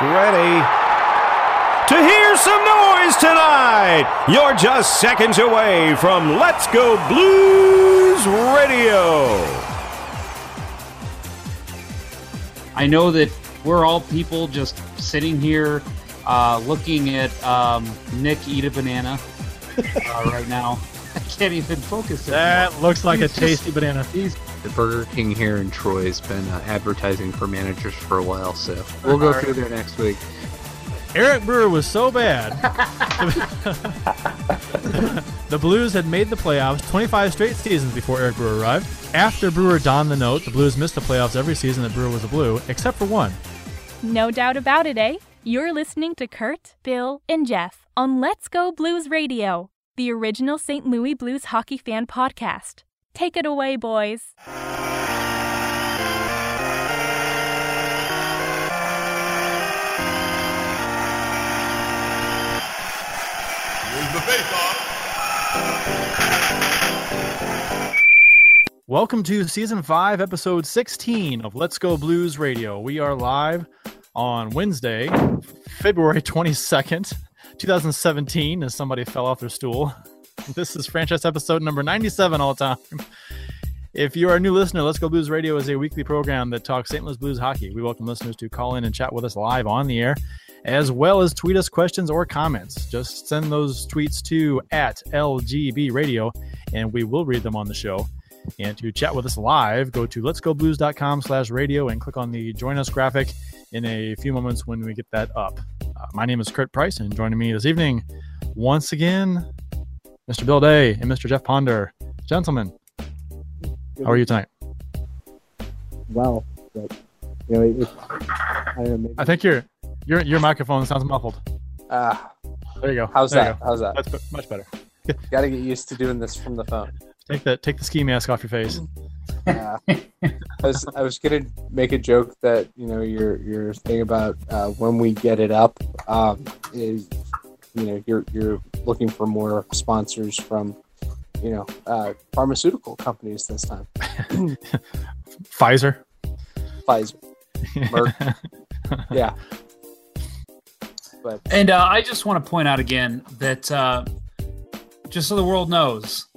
Get ready to hear some noise tonight. You're just seconds away from Let's Go Blues Radio. I know that we're all people just sitting here uh, looking at um, Nick eat a banana uh, right now. I can't even focus. That anymore. looks like He's a tasty just- banana. He's The Burger King here in Troy has been uh, advertising for managers for a while, so we'll go through there next week. Eric Brewer was so bad. the Blues had made the playoffs 25 straight seasons before Eric Brewer arrived. After Brewer donned the note, the Blues missed the playoffs every season that Brewer was a Blue, except for one. No doubt about it, eh? You're listening to Curt, Bill, and Jeff on Let's Go Blues Radio, the original St. Louis Blues hockey fan podcast. Take it away, boys. Welcome to season 5, episode 16 of Let's Go Blues Radio. We are live on Wednesday, February 22nd, 2017, as somebody fell off their stool. This is franchise episode number 97 all time. If you are a new listener, Let's Go Blues Radio is a weekly program that talks St. Louis Blues hockey. We welcome listeners to call in and chat with us live on the air, as well as tweet us questions or comments. Just send those tweets to at LGB Radio, and we will read them on the show. And to chat with us live, go to letsgoblues.com slash radio and click on the join us graphic in a few moments when we get that up. Uh, my name is Curt Price, and joining me this evening, once again, Mr. Bill Day and Mr. Jeff Ponder. Gentlemen, how are you tonight? well, but you know, it, I don't know. Maybe, I think your your your microphone sounds muffled. Ah, There you go. how's There you that? How's that? That's much better. Got to get used to doing this from the phone. Take the take the ski mask off your face. Uh, I was I was gonna make a joke that you know your your thing about uh, when we get it up um, is you know you're you're looking for more sponsors from you know uh, pharmaceutical companies this time. Pfizer. Pfizer, Merck. yeah. But And uh, I just want to point out again that uh, just so the world knows,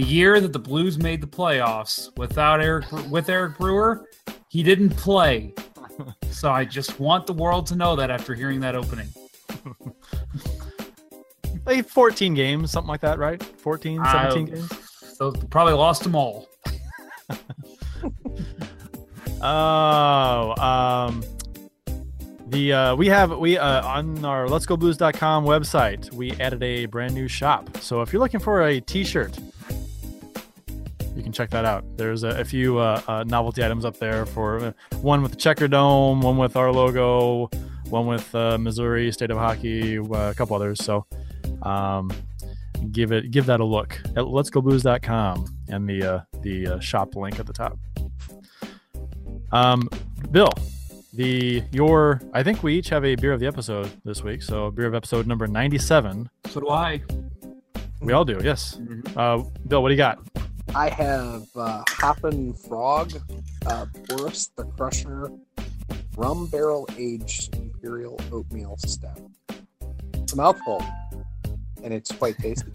the year that the Blues made the playoffs without Eric with Eric Brewer, he didn't play. So I just want the world to know that after hearing that opening. like 14 games, something like that, right? 14, 17 I- games. So probably lost them all. Oh, um, the uh, we have we uh, on our Let's Go Blues.com website we added a brand new shop. So if you're looking for a T-shirt, you can check that out. There's a, a few uh, uh, novelty items up there for uh, one with the checker dome, one with our logo, one with uh, Missouri State of Hockey, uh, a couple others. So um, give it give that a look at letsgoblues.com and the uh, the uh, shop link at the top. Um, Bill, the your I think we each have a beer of the episode this week. So beer of episode number ninety-seven. So do I. We all do, yes. Uh, Bill, what do you got? I have uh, Hoppin' Frog, uh, Boris the Crusher, Rum Barrel Aged Imperial Oatmeal Stout. It's a mouthful, and it's quite tasty.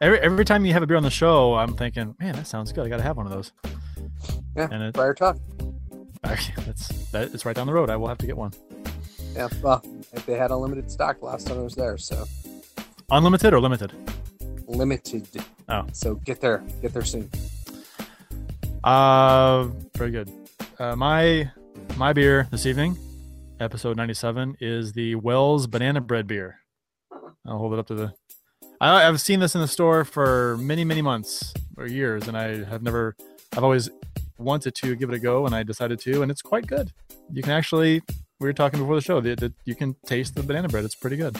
Every every time you have a beer on the show, I'm thinking, man, that sounds good. I got to have one of those. Yeah, And it- Friar Tuck. That's that. It's right down the road. I will have to get one. Yeah, well, if they had a limited stock last time I was there, so Unlimited or limited? limited. Oh. So get there, get there soon. Uh, very good. Uh, my my beer this evening, episode ninety-seven, is the Wells Banana Bread beer. I'll hold it up to the. I, I've seen this in the store for many many months or years, and I have never. I've always wanted to give it a go, and I decided to, and it's quite good. You can actually. We were talking before the show that you can taste the banana bread. It's pretty good.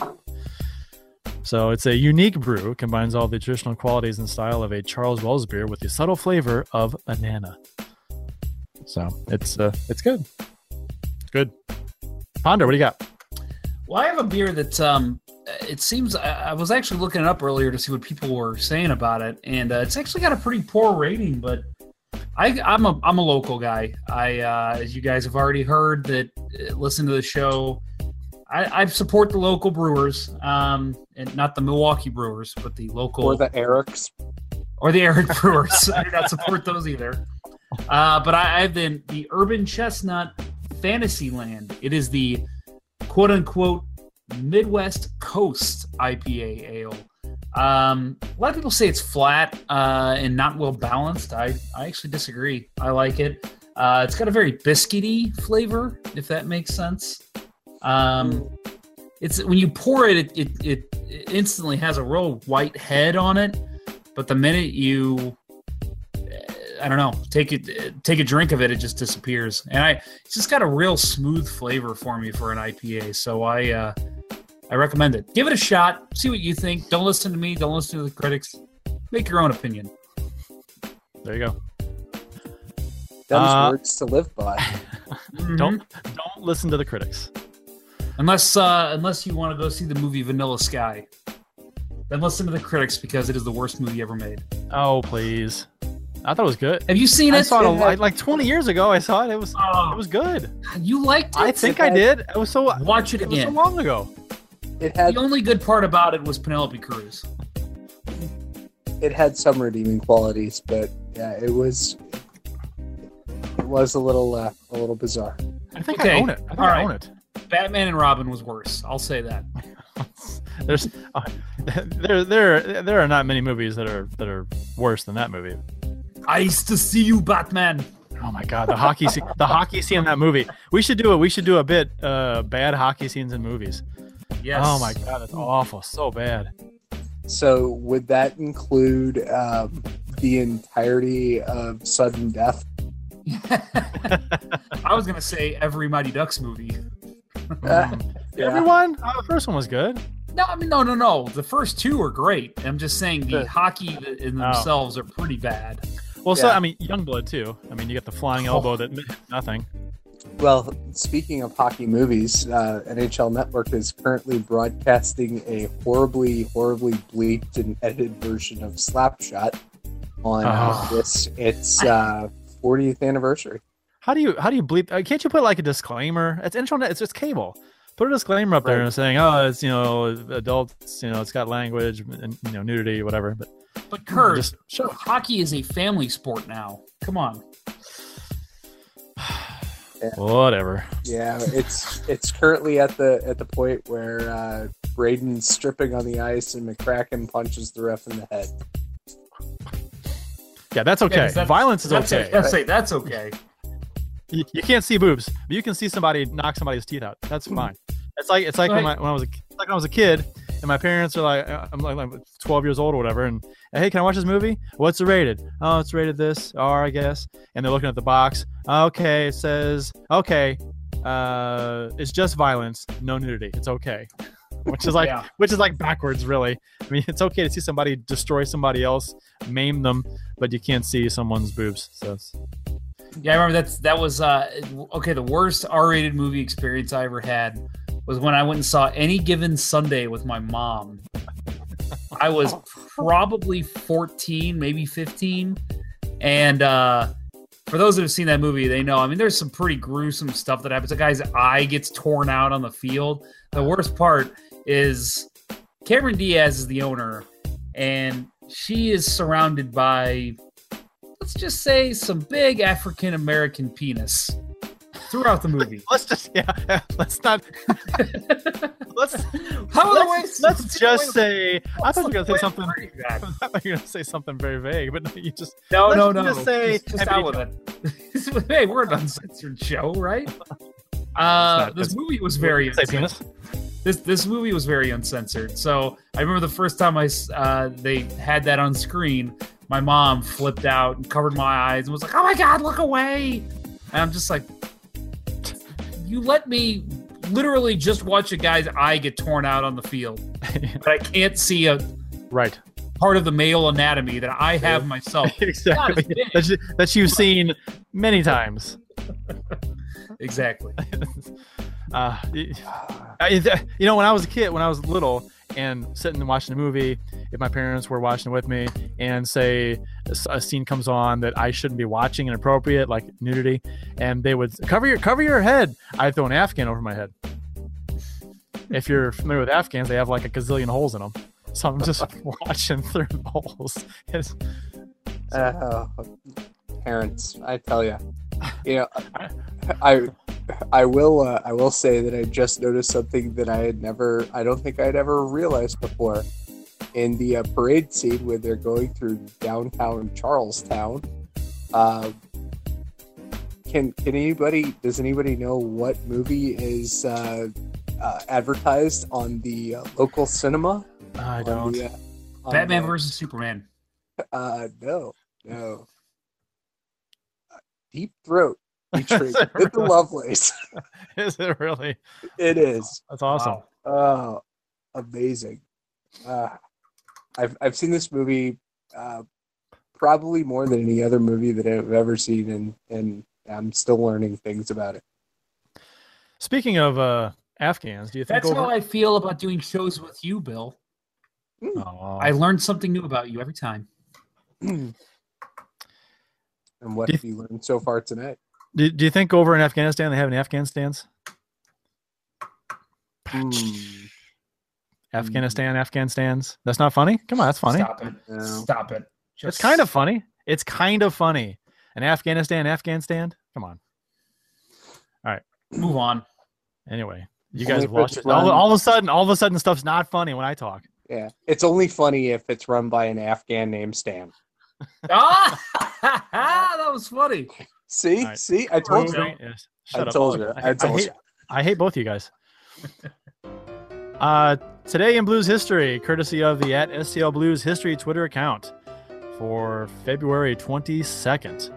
So it's a unique brew, combines all the traditional qualities and style of a Charles Wells beer with the subtle flavor of banana. So it's uh, it's good. It's good. Ponder, what do you got? Well, I have a beer that um, it seems I, I was actually looking it up earlier to see what people were saying about it, and uh, it's actually got a pretty poor rating. But I, I'm a I'm a local guy. I uh, as you guys have already heard that uh, listen to the show. I, I support the local brewers, um, and not the Milwaukee Brewers, but the local Or the Erics. or the Eric Brewers. I do not support those either. Uh, but I, I have the the Urban Chestnut Fantasyland. It is the quote unquote Midwest Coast IPA ale. Um, a lot of people say it's flat uh, and not well balanced. I, I actually disagree. I like it. Uh, it's got a very biscuity flavor, if that makes sense. Um, it's when you pour it, it, it, it instantly has a real white head on it. But the minute you, I don't know, take it, take a drink of it, it just disappears. And I, it's just got a real smooth flavor for me for an IPA. So I, uh, I recommend it. Give it a shot. See what you think. Don't listen to me. Don't listen to the critics. Make your own opinion. There you go. Those Uh, words to live by. Don't don't listen to the critics. Unless uh, unless you want to go see the movie Vanilla Sky. Then listen to the critics because it is the worst movie ever made. Oh please. I thought it was good. Have you seen I it? saw it a, like 20 years ago. I saw it. It was Oh, it was good. you liked it? I think I did. It was so Watch it it was so long ago. It had The only good part about it was Penelope Cruz. it had some redeeming qualities, but yeah, it was it was a little uh, a little bizarre. I think Okay, I own it. I think all I right. own it. Batman and Robin was worse. I'll say that. There's uh, there there there are not many movies that are that are worse than that movie. I used to see you, Batman. Oh my god, the hockey scene, the hockey scene in that movie. We should do it. We should do a bit uh bad hockey scenes in movies. Yes. Oh my god, that's awful. So bad. So would that include um, the entirety of Sudden Death? I was gonna say every Mighty Ducks movie. Uh, yeah. Everyone? Oh, the first one was good. No, I mean no, no, no. The first two are great. I'm just saying the Yeah. hockey in Oh. themselves are pretty bad. Well, so I mean, Youngblood too. I mean, you got the flying Oh. elbow that nothing. Well, speaking of hockey movies, uh, NHL Network is currently broadcasting a horribly, horribly bleeped and edited version of Slapshot on Oh. this its uh, 40th anniversary. How do you how do you bleep? uh, Can't you put like a disclaimer? It's internet. It's just cable. Put a disclaimer up there Right. and saying, "Oh, it's you know adults. You know, it's got language and you know nudity, whatever." But But Curt, just sure. hockey is a family sport now. Come on. Whatever. Yeah, it's it's currently at the at the point where uh, Braden's stripping on the ice and McCracken punches the ref in the head. Yeah, that's Yeah, that's- Violence is that's okay. That's, say that's okay. You, you can't see boobs, but you can see somebody knock somebody's teeth out. That's fine. It's like it's like when, my, when I was a, it's like when I was a kid, and my parents are like, uh, I'm like, like 12 years old or whatever, and hey, can I watch this movie? What's it rated? Oh, it's rated this R, I guess. And they're looking at the box. Okay, it says okay, uh, it's just violence, no nudity. It's okay. Which is like Yeah. which is like backwards, really. I mean, it's okay to see somebody destroy somebody else, maim them, but you can't see someone's boobs. So it's, Yeah, I remember that's that was uh okay, the worst R-rated movie experience I ever had was when I went and saw any given Sunday with my mom. I was probably 14, maybe 15. And uh for those that have seen that movie, they know. I mean, there's some pretty gruesome stuff that happens. A guy's eye gets torn out on the field. The worst part is Cameron Diaz is the owner, and she is surrounded by, let's just say, some big African American penis throughout the movie. let's just yeah, let's not let's How let's, let's just say I thought you were gonna say something. I thought you were gonna say something very vague, but no, you just No, no, no. just say- just, just out with it. hey, we're an uncensored show, right? Uh, not- this movie was very uncensored. this this movie was very uncensored. So I remember the first time I uh, they had that on screen, my mom flipped out and covered my eyes and was like, "Oh my god, look away!" And I'm just like, "You let me literally just watch a guy's eye get torn out on the field, but I can't see a Right. part of the male anatomy that I have myself." exactly. That, you, that you've seen many times. Exactly. Uh, you know, when I was a kid, when I was little, and sitting and watching a movie, if my parents were watching it with me, and say a scene comes on that I shouldn't be watching, inappropriate, like nudity, and they would cover your cover your head, I'd throw an Afghan over my head. If you're familiar with Afghans, they have like a gazillion holes in them. So I'm just watching through the holes. It's, Uh, parents, I tell you, you know, I I will uh, I will say that I just noticed something that I had never I don't think I'd ever realized before. In the uh, parade scene where they're going through downtown Charlestown, uh, can can anybody does anybody know what movie is uh, uh, advertised on the uh, local cinema? I don't. the, Batman versus Superman. Uh, no, no. Deep Throat featuring Is it Linda? Lovelace. Is it really? It is. That's awesome. Wow. Oh, amazing. Uh, I've I've seen this movie uh, probably more than any other movie that I've ever seen, and and I'm still learning things about it. Speaking of uh, Afghans, do you think That's over? how I feel about doing shows with you, Bill. Oh. I learned something new about you every time. and what Do have you learned so far tonight? do, do you think over in Afghanistan they have any Afghan stands? Hmm, Afghanistan, Afghan stands. That's not funny. Come on, that's funny. Stop it. No. Stop it. It's kind of funny. It's kind of funny. An Afghanistan, Afghan stand. Come on. All right, move on. Anyway, you Only guys if have watched it. All, all of a sudden, all of a sudden, stuff's not funny when I talk. Yeah, it's only funny if it's run by an Afghan named Stan. Ah, that was funny. See, All right. see, I told you. Joe. Yes. I up. told you. I, I told hate, you. I hate both of you guys. Uh, today in Blues history, courtesy of the at STL Blues history Twitter account for February 22nd,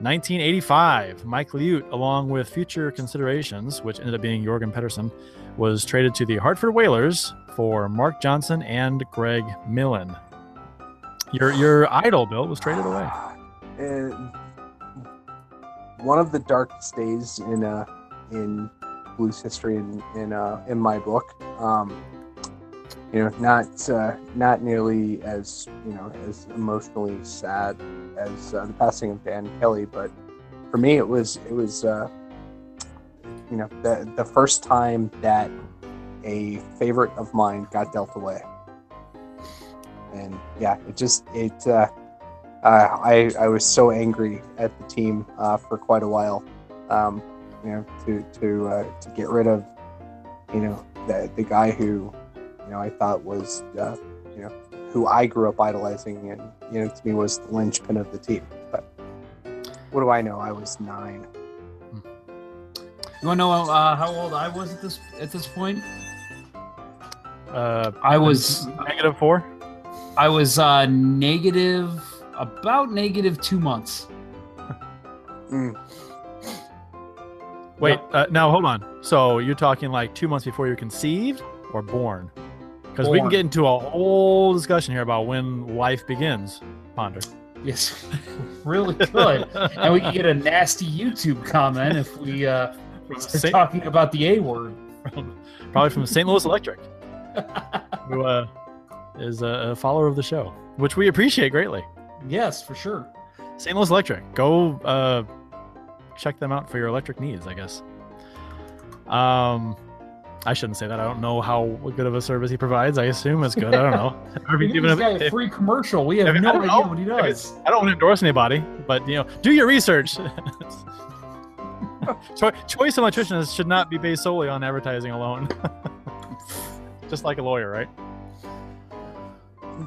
1985. Mike Liut, along with future considerations, which ended up being Jorgen Pettersson, was traded to the Hartford Whalers for Mark Johnson and Greg Millen. Your your idol, Bill, was traded away. One of the darkest days in uh in blues history in in uh in my book. Um, you know, not uh, not nearly as you know as emotionally sad as uh, the passing of Dan Kelly, but for me, it was it was uh, you know the the first time that a favorite of mine got dealt away, and yeah, it just it. Uh, uh, I I was so angry at the team uh, for quite a while, um, you know, to to uh, to get rid of, you know, the the guy who, you know, I thought was, uh, you know, who I grew up idolizing, and you know, to me was the linchpin of the team. But what do I know? I was nine. You want to know uh, how old I was at this at this point? Uh, I was negative four. I was uh, negative about negative two months. Mm. Wait, uh, now hold on. So you're talking like two months before you're conceived or born? Because we can get into a whole discussion here about when life begins. Ponder. Yes, really good. and we can get a nasty YouTube comment if we uh, start Saint- talking about the A word. Probably from St. Louis Electric, who uh, is a, a follower of the show, which we appreciate greatly. Yes, for sure. St. Louis Electric, go uh, check them out for your electric needs, I guess. Um, I shouldn't say that. I don't know how good of a service he provides. I assume it's good. I don't know. He's even if- a free commercial. We have I no idea know. what he does. it's- I don't want to endorse anybody, but you know, do your research. Cho- choice electricians should not be based solely on advertising alone. Just like a lawyer, right?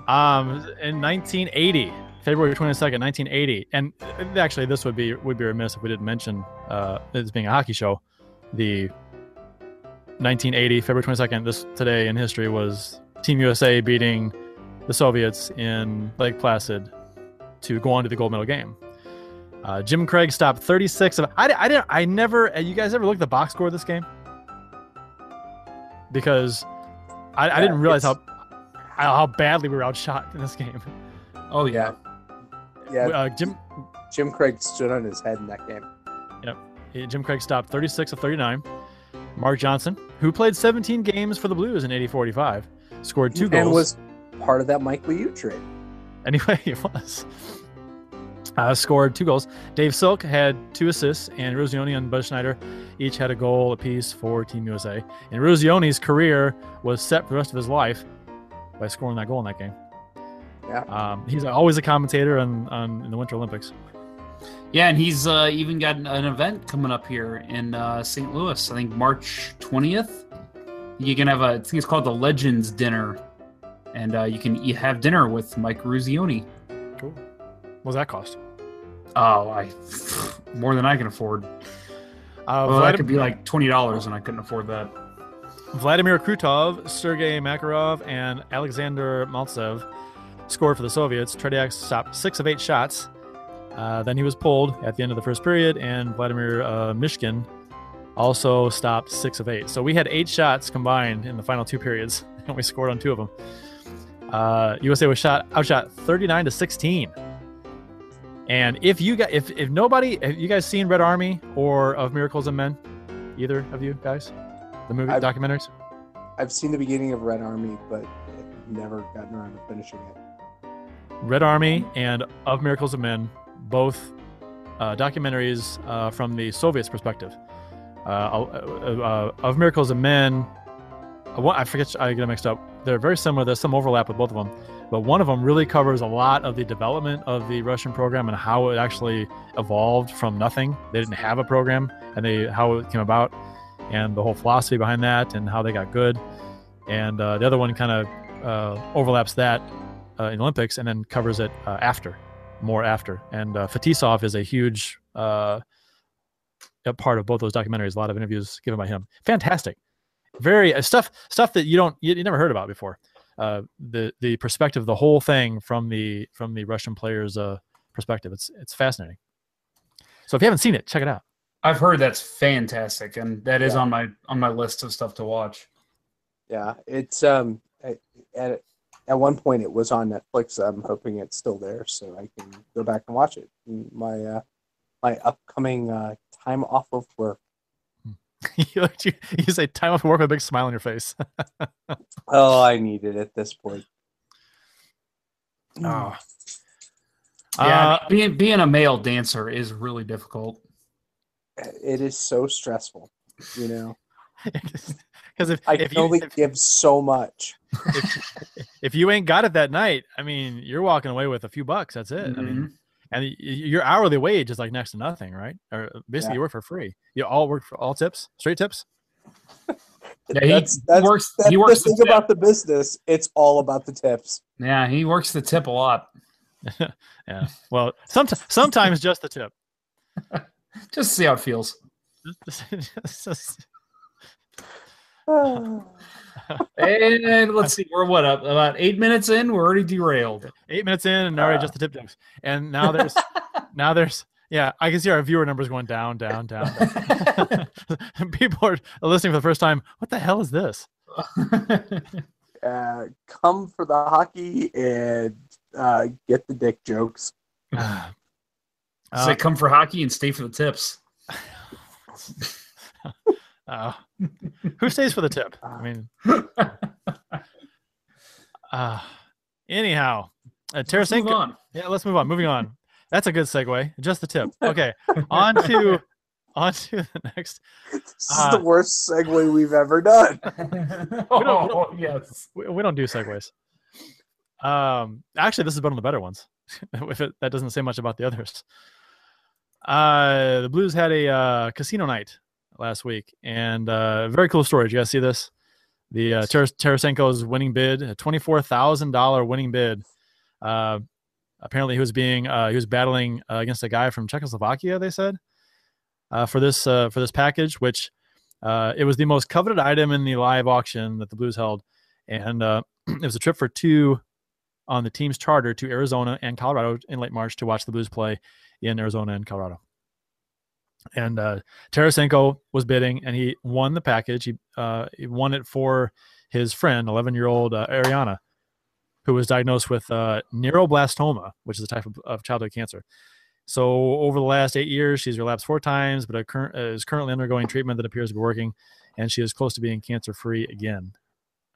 Um, in 1980, February 22nd, 1980, and actually, this would be would be remiss if we didn't mention uh, this being a hockey show. The 1980 February 22nd, this today in history was Team USA beating the Soviets in Lake Placid to go on to the gold medal game. Uh, Jim Craig stopped 36 of. I, I didn't. I never. uh, You guys ever look at the box score of this game? Because I, I didn't realize how how badly we were outshot in this game. Oh yeah. Yeah, Uh, Jim Jim Craig stood on his head in that game. Uh, Jim Craig stopped 36 of 39. Mark Johnson, who played 17 games for the Blues in 84-85, scored two and goals. And was part of that Mike Liut trade. Anyway, he was. Uh, scored two goals. Dave Silk had two assists, and Eruzione and Buzz Schneider each had a goal apiece for Team USA. And Eruzione's career was set for the rest of his life by scoring that goal in that game. Yeah. Um, he's always a commentator on, on in the Winter Olympics. Yeah, and he's uh, even got an, an event coming up here in uh, St. Louis. I think March twentieth. You can have a. I think it's called the Legends Dinner, and uh, you can eat, have dinner with Mike Eruzione. Cool. What does that cost? Oh, I more than I can afford. Uh, Well, that could be like twenty dollars, and I couldn't afford that. Vladimir Krutov, Sergei Makarov, and Alexander Maltsev scored for the Soviets. Tretiak stopped six of eight shots. Uh, then he was pulled at the end of the first period, and Vladimir uh, Myshkin also stopped six of eight. So we had eight shots combined in the final two periods, and we scored on two of them. Uh, USA was shot outshot 39 to 16. And if you got if if nobody have you guys seen Red Army or of Miracles and Men, either of you guys, the movie I've- documentaries? I've seen the beginning of Red Army, but never gotten around to finishing it. Red Army and Of Miracles of Men, both uh, documentaries uh, from the Soviets' perspective. Uh, uh, uh, of Miracles of Men, uh, I forget, I get them mixed up. They're very similar. There's some overlap with both of them, but one of them really covers a lot of the development of the Russian program and how it actually evolved from nothing. They didn't have a program, and they how it came about, and the whole philosophy behind that, and how they got good. And uh, the other one kind of uh, overlaps that uh, in Olympics and then covers it uh, after, more after. And Fetisov is a huge part of both those documentaries. A lot of interviews given by him. Fantastic, very uh, stuff stuff that you don't you, you never heard about before. Uh, the the perspective, the whole thing from the from the Russian players' uh, perspective. It's it's fascinating. So if you haven't seen it, check it out. I've heard that's fantastic, and that is Yeah. on my on my list of stuff to watch. Yeah, it's um at at, at one point it was on Netflix. I'm hoping it's still there, so I can go back and watch it. My uh, my upcoming uh, time off of work. you, you you say time off work with a big smile on your face. Oh, I need it at this point. Oh. Yeah, Uh, being being a male dancer is really difficult. It is so stressful, you know. because if I if can you, only if, give so much. if you ain't got it that night, I mean, you're walking away with a few bucks. That's it. I mean, Mhm. and y- y- your hourly wage is like next to nothing, right? Or uh, basically, Yeah. you work for free. You all work for all tips, straight tips. Yeah, he that's that's, works- that's he works the the thing tip. about the business. It's all about the tips. yeah, he works the tip a lot. Yeah. Well, sometimes sometimes just the tip. Just to see how it feels. Just- just- And let's see, we're what up about eight minutes in. We're already derailed. eight minutes in, and already Uh. just the tip jokes. And now there's now there's yeah, I can see our viewer numbers going down, down, down. down. People are listening for the first time. What the hell is this? uh, come for the hockey and uh, get the dick jokes. Uh, Say come for hockey and stay for the tips. uh, who stays for the tip? I mean, uh, anyhow, uh, Let's move Tarasenko. on. Yeah, let's move on. Moving on. That's a good segue. Just the tip. Okay, on to on to the next. This is Uh, the worst segue we've ever done. oh, yes. We, we don't do segues. Um, actually, this is one of the better ones. if it, that doesn't say much about the others. Uh, the Blues had a uh, casino night last week, and uh, very cool story. Did you guys see this? The uh, Taras- Tarasenko's winning bid, a twenty-four thousand dollar winning bid. Uh, apparently, he was being uh, he was battling uh, against a guy from Czechoslovakia. They said uh, for this uh, for this package, which uh, it was the most coveted item in the live auction that the Blues held, and uh, it was a trip for two on the team's charter to Arizona and Colorado in late March to watch the Blues play in Arizona and Colorado. And uh, Tarasenko was bidding, and he won the package. He, uh, he won it for his friend, 11-year-old uh, Ariana, who was diagnosed with uh, neuroblastoma, which is a type of, of childhood cancer. So over the last eight years, she's relapsed four times, but current, uh, is currently undergoing treatment that appears to be working, and she is close to being cancer-free again.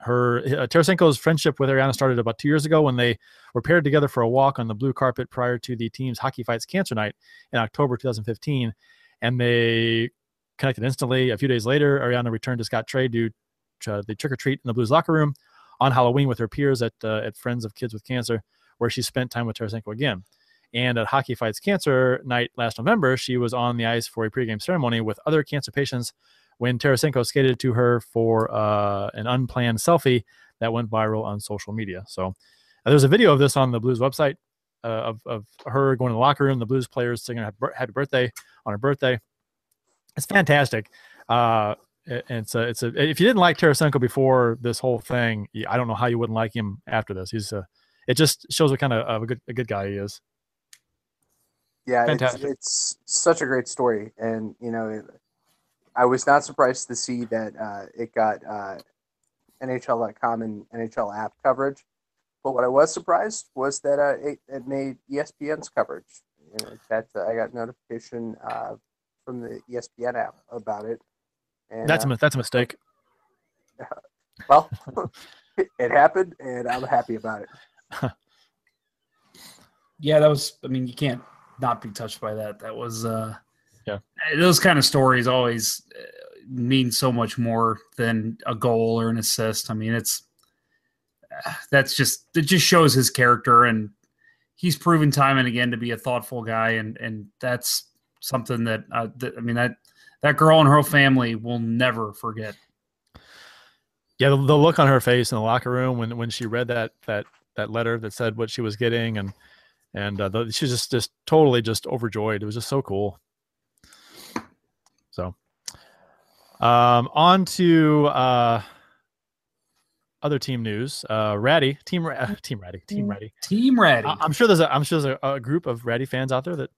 Her uh, Tarasenko's friendship with Ariana started about two years ago when they were paired together for a walk on the blue carpet prior to the team's Hockey Fights Cancer Night in October 2015, and they connected instantly. A few days later, Ariana returned to Scottrade to the trick or treat in the Blues locker room on Halloween with her peers at uh, at Friends of Kids with Cancer, where she spent time with Tarasenko again. And at Hockey Fights Cancer Night last November, she was on the ice for a pregame ceremony with other cancer patients when Tarasenko skated to her for uh, an unplanned selfie that went viral on social media. So uh, there's a video of this on the Blues website uh, of, of her going to the locker room, the Blues players singing happy birthday on her birthday. It's fantastic. Uh, and it's a, it's a, if you didn't like Tarasenko before this whole thing, I don't know how you wouldn't like him after this. He's a, it just shows what kind of, of a good, a good guy he is. Yeah, it's, it's, such a great story, and you know, I was not surprised to see that uh, it got uh, NHL.com and NHL app coverage. But what I was surprised was that uh, it, it made ESPN's coverage. You know, that uh, I got notification uh, from the ESPN app about it. And, that's a uh, that's a mistake. Well, it happened, and I'm happy about it. yeah, that was. I mean, you can't not be touched by that. That was. uh yeah. Those kind of stories always uh, mean so much more than a goal or an assist. I mean, it's that's just it just shows his character and he's proven time and again to be a thoughtful guy and and that's something that, uh, that I mean that that girl and her family will never forget. Yeah, the, the, look on her face in the locker room when when she read that that that letter that said what she was getting and and uh, the, she was just just totally just overjoyed. It was just so cool. So, um, on to uh, other team news. Uh, Rattie team, uh, team Rattie, team Rattie, team Rattie. I, am sure there's a I'm sure there's a, a, group of Rattie fans out there that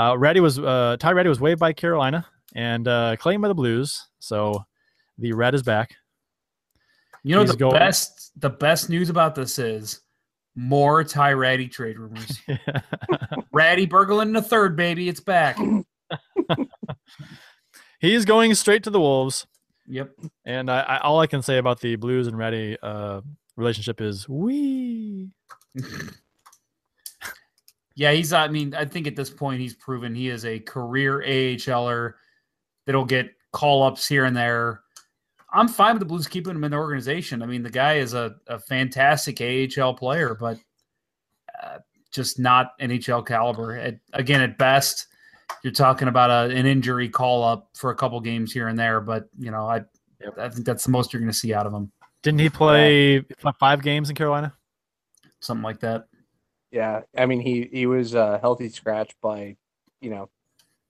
uh, Rattie was uh, Ty Rattie was waived by Carolina and uh, claimed by the Blues. So the Red is back. You know He's the going... best the best news about this is more Ty Rattie trade rumors. Rattie Berglund in the third, baby. It's back. He's going straight to the Wolves. Yep. And I, I, all I can say about the Blues and Rattie uh, relationship is we. yeah, he's. I mean, I think at this point he's proven he is a career AHLer that'll get call ups here and there. I'm fine with the Blues keeping him in the organization. I mean, the guy is a, a fantastic AHL player, but uh, just not NHL caliber. At, again, at best, you're talking about a, an injury call up for a couple games here and there, but you know, I I think that's the most you're going to see out of him. Didn't he play five games in Carolina? Something like that. Yeah, I mean he he was a healthy scratch by, you know,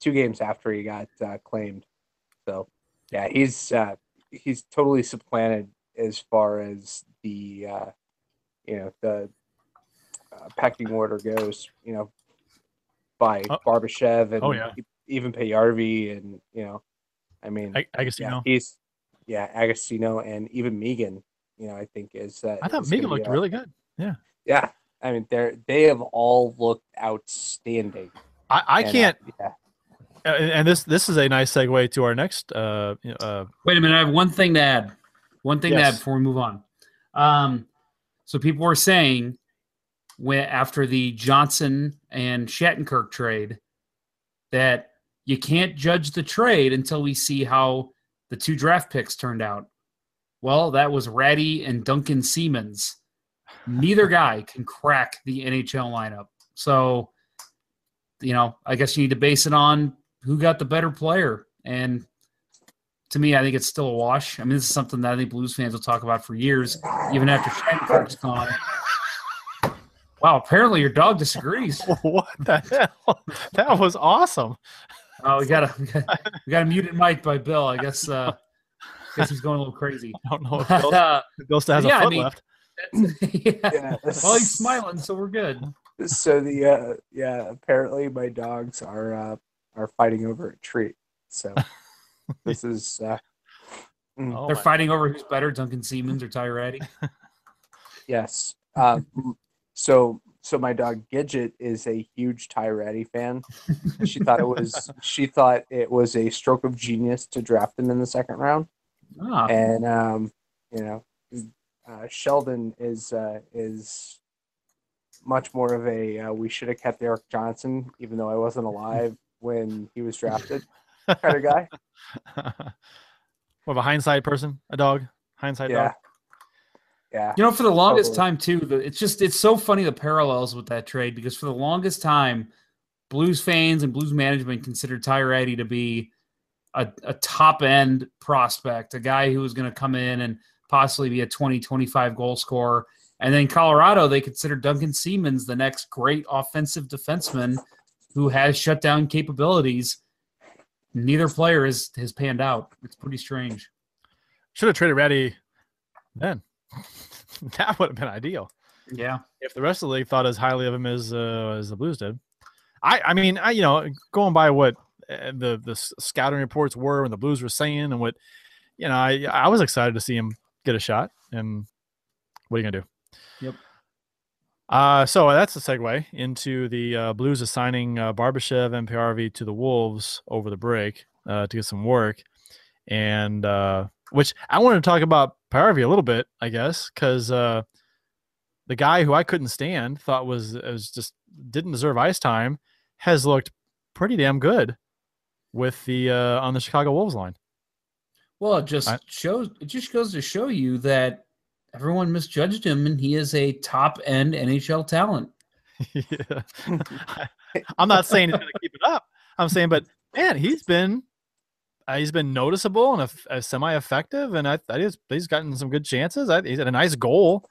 two games after he got uh, claimed. So, yeah, he's uh, he's totally supplanted as far as the uh, you know the uh, pecking order goes. You know, by oh. Barbashev and oh, yeah. even Paajarvi and you know, I mean, I, Agostino. Yeah, he's yeah, Agostino and even Megan. You know, I think is. Uh, I thought Megan looked really good. Yeah. Yeah, I mean, they're they have all looked outstanding. I, I and, uh, can't. Uh, yeah. And this this is a nice segue to our next. Uh, uh, Wait a minute, I have one thing to add. One thing yes. to add before we move on. Um, so people were saying when after the Johnson and Shattenkirk trade that you can't judge the trade until we see how the two draft picks turned out. Well, that was Rattie and Duncan Siemens. Neither guy can crack the NHL lineup. So, you know, I guess you need to base it on who got the better player. And to me, I think it's still a wash. I mean, this is something that I think Blues fans will talk about for years, even after Shattenkirk's gone. Wow, apparently your dog disagrees. what the hell? That was awesome. Oh, we got a we got, we got a muted mic by Bill. I guess uh I guess he's going a little crazy. I don't know if Bill, uh, Bill still has yeah, a foot I mean, left. yeah. yeah. Well, he's smiling, so we're good. So the uh yeah, apparently my dogs are uh are fighting over a treat. So this is uh mm. oh, They're fighting over who's better, Duncan Siemens or Ty Rattie. yes. Um, so so my dog Gidget is a huge Ty Rattie fan. she thought it was she thought it was a stroke of genius to draft him in the second round. Ah. And um you know, uh, Sheldon is uh, is much more of a uh, we should have kept Erik Johnson, even though I wasn't alive when he was drafted, kind of guy. what of a hindsight person? A dog? Hindsight Yeah. dog? Yeah. You know, for the longest Totally. time too, the, it's just it's so funny the parallels with that trade because for the longest time, Blues fans and Blues management considered Ty Rattie to be a, a top end prospect, a guy who was going to come in and possibly be a 20, 25 goal scorer. And then Colorado, they considered Duncan Siemens the next great offensive defenseman who has shutdown capabilities. Neither player has, has panned out. It's pretty strange. Should have traded Rattie then. that would have been ideal. Yeah. if the rest of the league thought as highly of him as uh, as the Blues did. I I mean I you know going by what uh, the the scouting reports were and the Blues were saying and what you know I I was excited to see him get a shot and what are you gonna do? Yep. Uh, so that's a segue into the uh, Blues assigning uh, Barbashev and Paajarvi to the Wolves over the break uh, to get some work, and uh, which I wanted to talk about Paajarvi a little bit, I guess, because uh, the guy who I couldn't stand thought was was just didn't deserve ice time has looked pretty damn good with the uh, on the Chicago Wolves line. Well, it just I- shows it just goes to show you that everyone misjudged him and he is a top end NHL talent. yeah. I'm not saying he's going to keep it up. I'm saying, but man, he's been he's been noticeable and a, a semi-effective, and I, I just he's gotten some good chances. I, he's had a nice goal.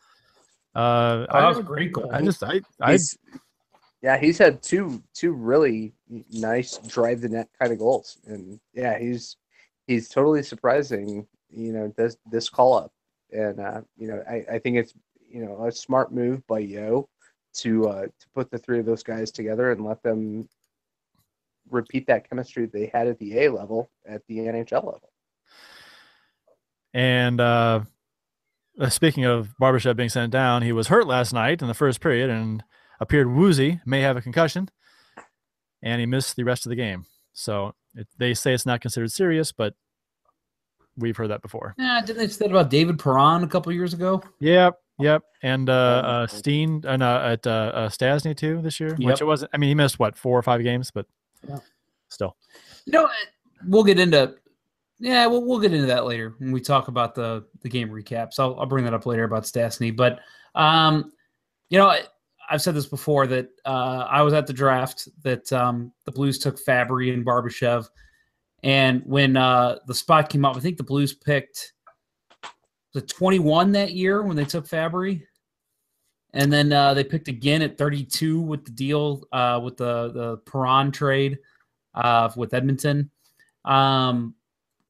Uh, Oh, that was I, a great goal. I just I I yeah, he's had two two really nice drive the net kind of goals, and yeah, he's he's totally surprising. You know this this call up, and uh, you know I, I think it's you know a smart move by Yeo to uh, to put the three of those guys together and let them repeat that chemistry they had at the A level at the NHL level. And uh, uh, speaking of Barbashev being sent down, he was hurt last night in the first period and appeared woozy, may have a concussion, and he missed the rest of the game. So it, they say it's not considered serious, but we've heard that before. Yeah, didn't they say that about David Perron a couple years ago? Yep, yep. And uh, uh, Steen and uh, at uh, uh, Stastny too this year, which it wasn't. I mean, he missed what four or five games, but Yeah. still. You know, we'll get into yeah, we'll we'll get into that later when we talk about the the game recaps. I'll I'll bring that up later about Stastny, but um, you know, I've said this before that uh, I was at the draft that um, the Blues took Fabbri and Barbashev, and when uh, the spot came up, I think the Blues picked the 21 that year when they took Fabbri. And then uh, they picked again at 32 with the deal uh, with the the Perron trade uh, with Edmonton. Um,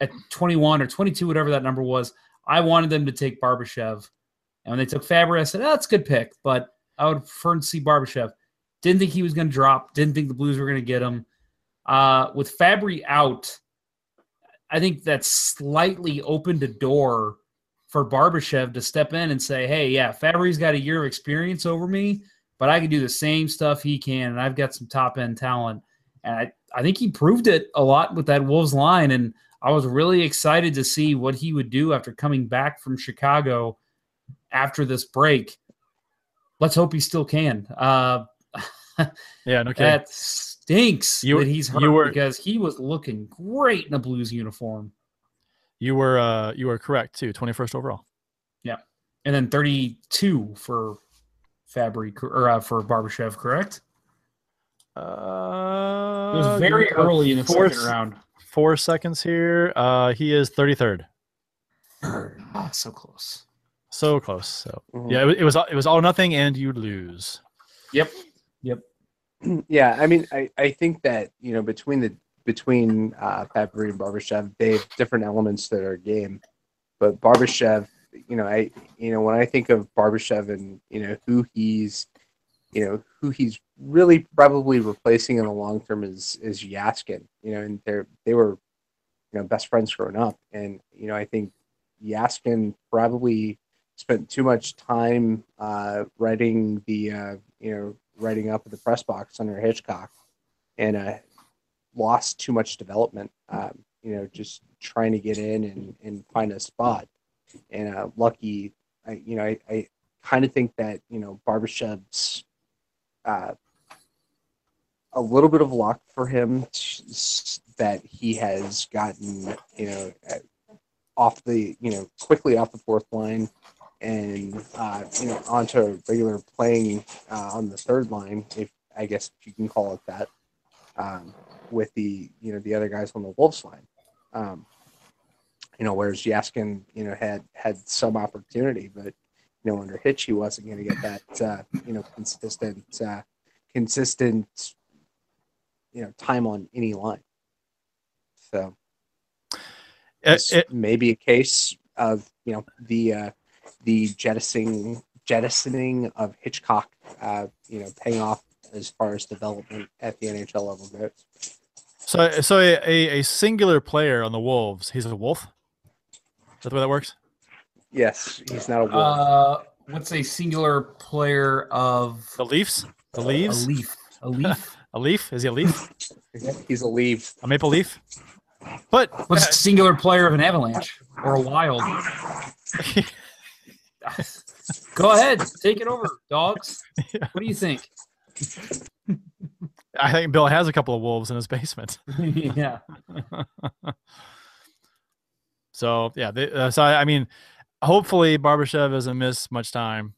at 21 or 22, whatever that number was, I wanted them to take Barbashev. And when they took Fabbri, I said, oh, that's a good pick, but I would prefer to see Barbashev. Didn't think he was going to drop. Didn't think the Blues were going to get him. Uh, with Fabbri out, I think that slightly opened a door for Barbashev to step in and say, hey, yeah, Fabbri's got a year of experience over me, but I can do the same stuff he can, and I've got some top end talent. And I, I think he proved it a lot with that Wolves line. And I was really excited to see what he would do after coming back from Chicago after this break. Let's hope he still can. Uh, Yeah, no kidding. That stinks You- that he's hurt you were- because he was looking great in a Blues uniform. You were uh, you were correct too. Twenty first overall. Yeah, and then 32 for Fabbri or uh, for Barbashev, correct? Uh, It was very early in the four, second round. Four seconds here. Uh, he is thirty third. Ah, so close. So close. So Mhm. yeah, it, it was it was all nothing, and you lose. Yep. Yep. yeah, I mean, I, I think that you know between the between uh, and Barbashev, they have different elements to their game. But Barbashev, you know, I you know when I think of Barbashev and you know who he's, you know who he's really probably replacing in the long term is is Jaskin. You know, and they're they were, you know, best friends growing up, and you know I think Jaskin probably spent too much time uh, writing the uh, you know writing up at the press box under Hitchcock, and uh, lost too much development. Um, you know, just trying to get in and, and find a spot. and uh, lucky. I, you know, I, I kind of think that you know Barbashev's uh, a little bit of luck for him that he has gotten you know uh, off the you know quickly off the fourth line and uh, you know onto regular playing uh, on the third line if I guess you can call it that um, with the you know the other guys on the Wolves line. Um, you know, whereas Jaskin, you know, had had some opportunity, but you know, under Hitch, he wasn't going to get that uh, you know consistent uh, consistent you know time on any line. So It- it's it- maybe a case of you know the uh, the jettisoning jettisoning of Hitchcock, uh, you know, paying off as far as development at the NHL level goes. So so a, a, a singular player on the Wolves. He's a wolf. Is that the way that works? Yes, he's not a wolf. Uh, what's a singular player of The Leafs. The a leaf? A leaf. A leaf? Is he a leaf? he's a leaf. A maple leaf? But What's a singular player of an avalanche or a wild? Go ahead, take it over, dogs. What do you think? I think Bill has a couple of wolves in his basement. yeah. So yeah, they, uh, so I, I mean, hopefully Barbashev doesn't miss much time,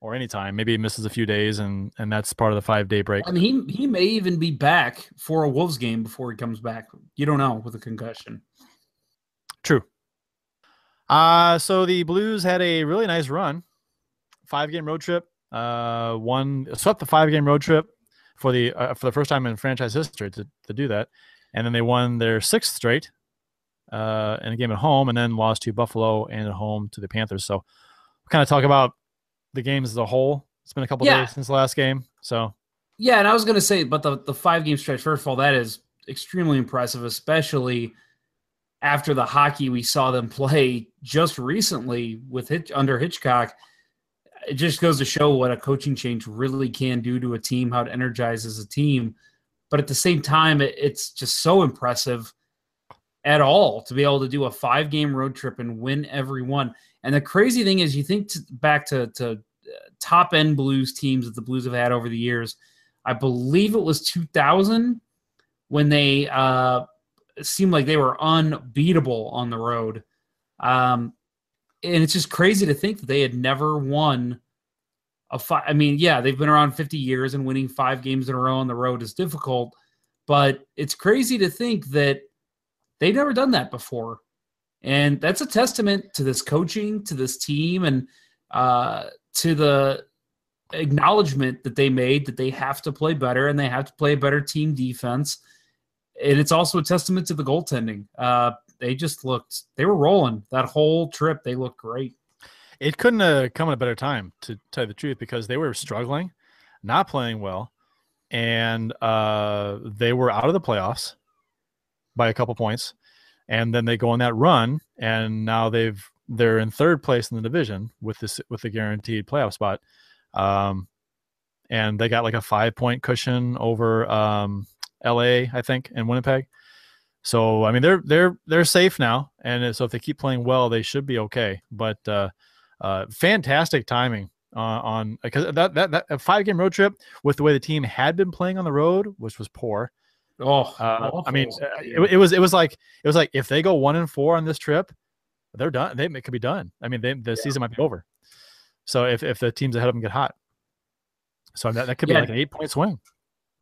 or any time. Maybe he misses a few days, and and that's part of the five day break. I mean, he he may even be back for a Wolves game before he comes back. You don't know with a concussion. True. Uh so the Blues had a really nice run, five game road trip. Uh, won swept the five game road trip for the uh, for the first time in franchise history to to do that, and then they won their sixth straight uh, in a game at home, and then lost to Buffalo and at home to the Panthers. So, we'll kind of talk about the games as a whole. It's been a couple Yeah. days since the last game, so Yeah, and I was going to say, but the the five game stretch. First of all, that is extremely impressive, especially after the hockey we saw them play just recently with Hitch, under Hitchcock. It just goes to show what a coaching change really can do to a team, how it energizes a team. But at the same time, it, it's just so impressive at all to be able to do a five game road trip and win every one. And the crazy thing is, you think t- back to, to top end Blues teams that the Blues have had over the years. I believe it was 2000 when they uh, seemed like they were unbeatable on the road. Um, and it's just crazy to think that they had never won a five. I mean, yeah, they've been around 50 years and winning five games in a row on the road is difficult, but it's crazy to think that they've never done that before. And that's a testament to this coaching, to this team, and uh, to the acknowledgement that they made that they have to play better and they have to play a better team defense. And it's also a testament to the goaltending. Uh, they just looked, they were rolling that whole trip. They looked great. it couldn't have come at a better time to tell you the truth because they were struggling, not playing well, and uh, they were out of the playoffs by a couple points, and then they go on that run, and now they've they're in third place in the division with this with the guaranteed playoff spot, um, and they got like a five point cushion over um, L.A. I think and Winnipeg. So I mean they're they're they're safe now, and so if they keep playing well, they should be okay. But uh, uh, fantastic timing uh, on because that that that a five game road trip with the way the team had been playing on the road, which was poor. Oh, Uh, I mean, uh, it, it was it was like it was like if they go one and four on this trip, they're done. They it could be done. I mean, they, the season might be over. So if if the teams ahead of them get hot, so that, that could be Yeah. like an eight point swing.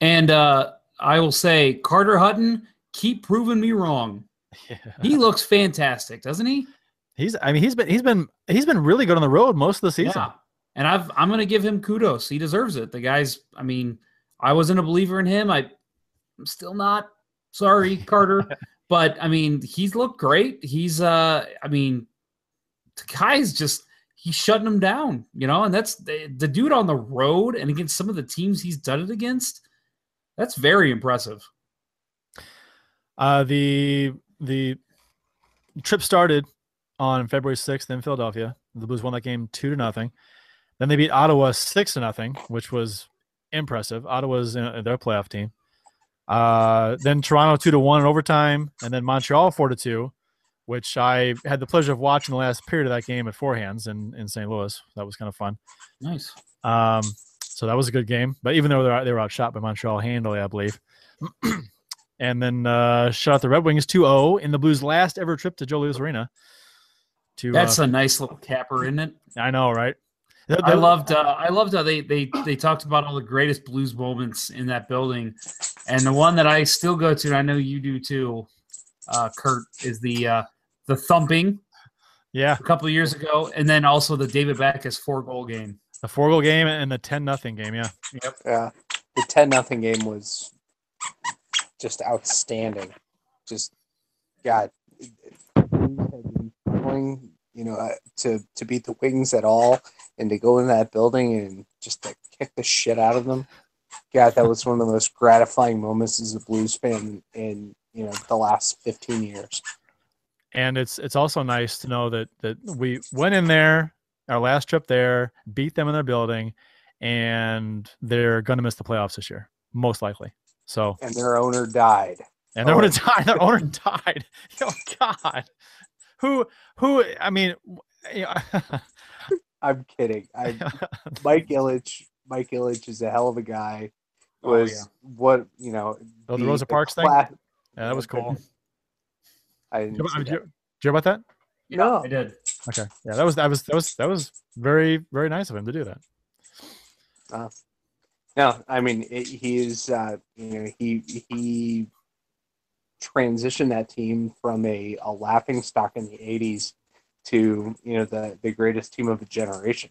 and uh, I will say, Carter Hutton, keep proving me wrong. He looks fantastic, doesn't he? He's I mean he's been he's been he's been really good on the road most of the season. Yeah. And I've I'm gonna give him kudos. He deserves it. The guy's I mean, I wasn't a believer in him. I I'm still not. Sorry, Carter. but I mean, he's looked great. He's uh I mean, the guy's just he's shutting him down, you know, and that's the, the dude on the road and against some of the teams he's done it against. That's very impressive. Uh, the the trip started on February 6th in Philadelphia. The Blues won that game two to nothing. Then they beat Ottawa six to nothing, which was impressive. Ottawa's in their playoff team. Uh, then Toronto two to one in overtime, and then Montreal four to two, which I had the pleasure of watching the last period of that game at Four Hands in, in St. Louis. That was kind of fun. Nice. Um, so that was a good game. But even though they were, they were outshot by Montreal handily, I believe. and then uh, shut out the Red Wings 2 0 in the Blues' last ever trip to Joe Louis Arena. To, That's uh, a nice little capper, isn't it? I know, right? The- I the- loved uh, I loved how they they they talked about all the greatest blues moments in that building, and the one that I still go to, and I know you do too, uh, Curt, is the uh, the thumping Yeah, a couple of years ago, and then also the David Backes four goal game. the four goal game and the 10 nothing game. Yeah. Yeah, the ten nothing game was just outstanding. Just God, struggling, you know, uh, to to beat the Wings at all, and to go in that building and just to kick the shit out of them. God, that was one of the most gratifying moments as a Blues fan in you know the last fifteen years. and it's it's also nice to know that that we went in there our last trip there beat them in their building and they're going to miss the playoffs this year most likely so And their owner died. and their Oh. owner died their owner died oh god who who i mean w- yeah. I'm kidding. I Mike Ilitch. Mike Ilitch is a hell of a guy. Oh, Was yeah. what you know? Oh, the Rosa Parks thing? yeah that was cool I did didn't you, did you, did you hear about that No. I did. okay yeah that was that was that was that was very very nice of him to do that uh, No, I mean it, he is. Uh, you know, he he transitioned that team from a, a laughing stock in the '80s to you know the the greatest team of a generation.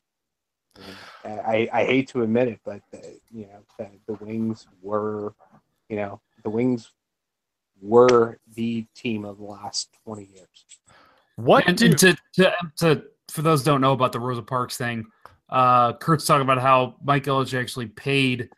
And I, I hate to admit it, but the, you know the, the Wings were, you know, the Wings were the team of the last 20 years. what And, do, and to, to to for those who don't know about the Rosa Parks thing, uh, Curt's talking about how Mike Ilitch actually paid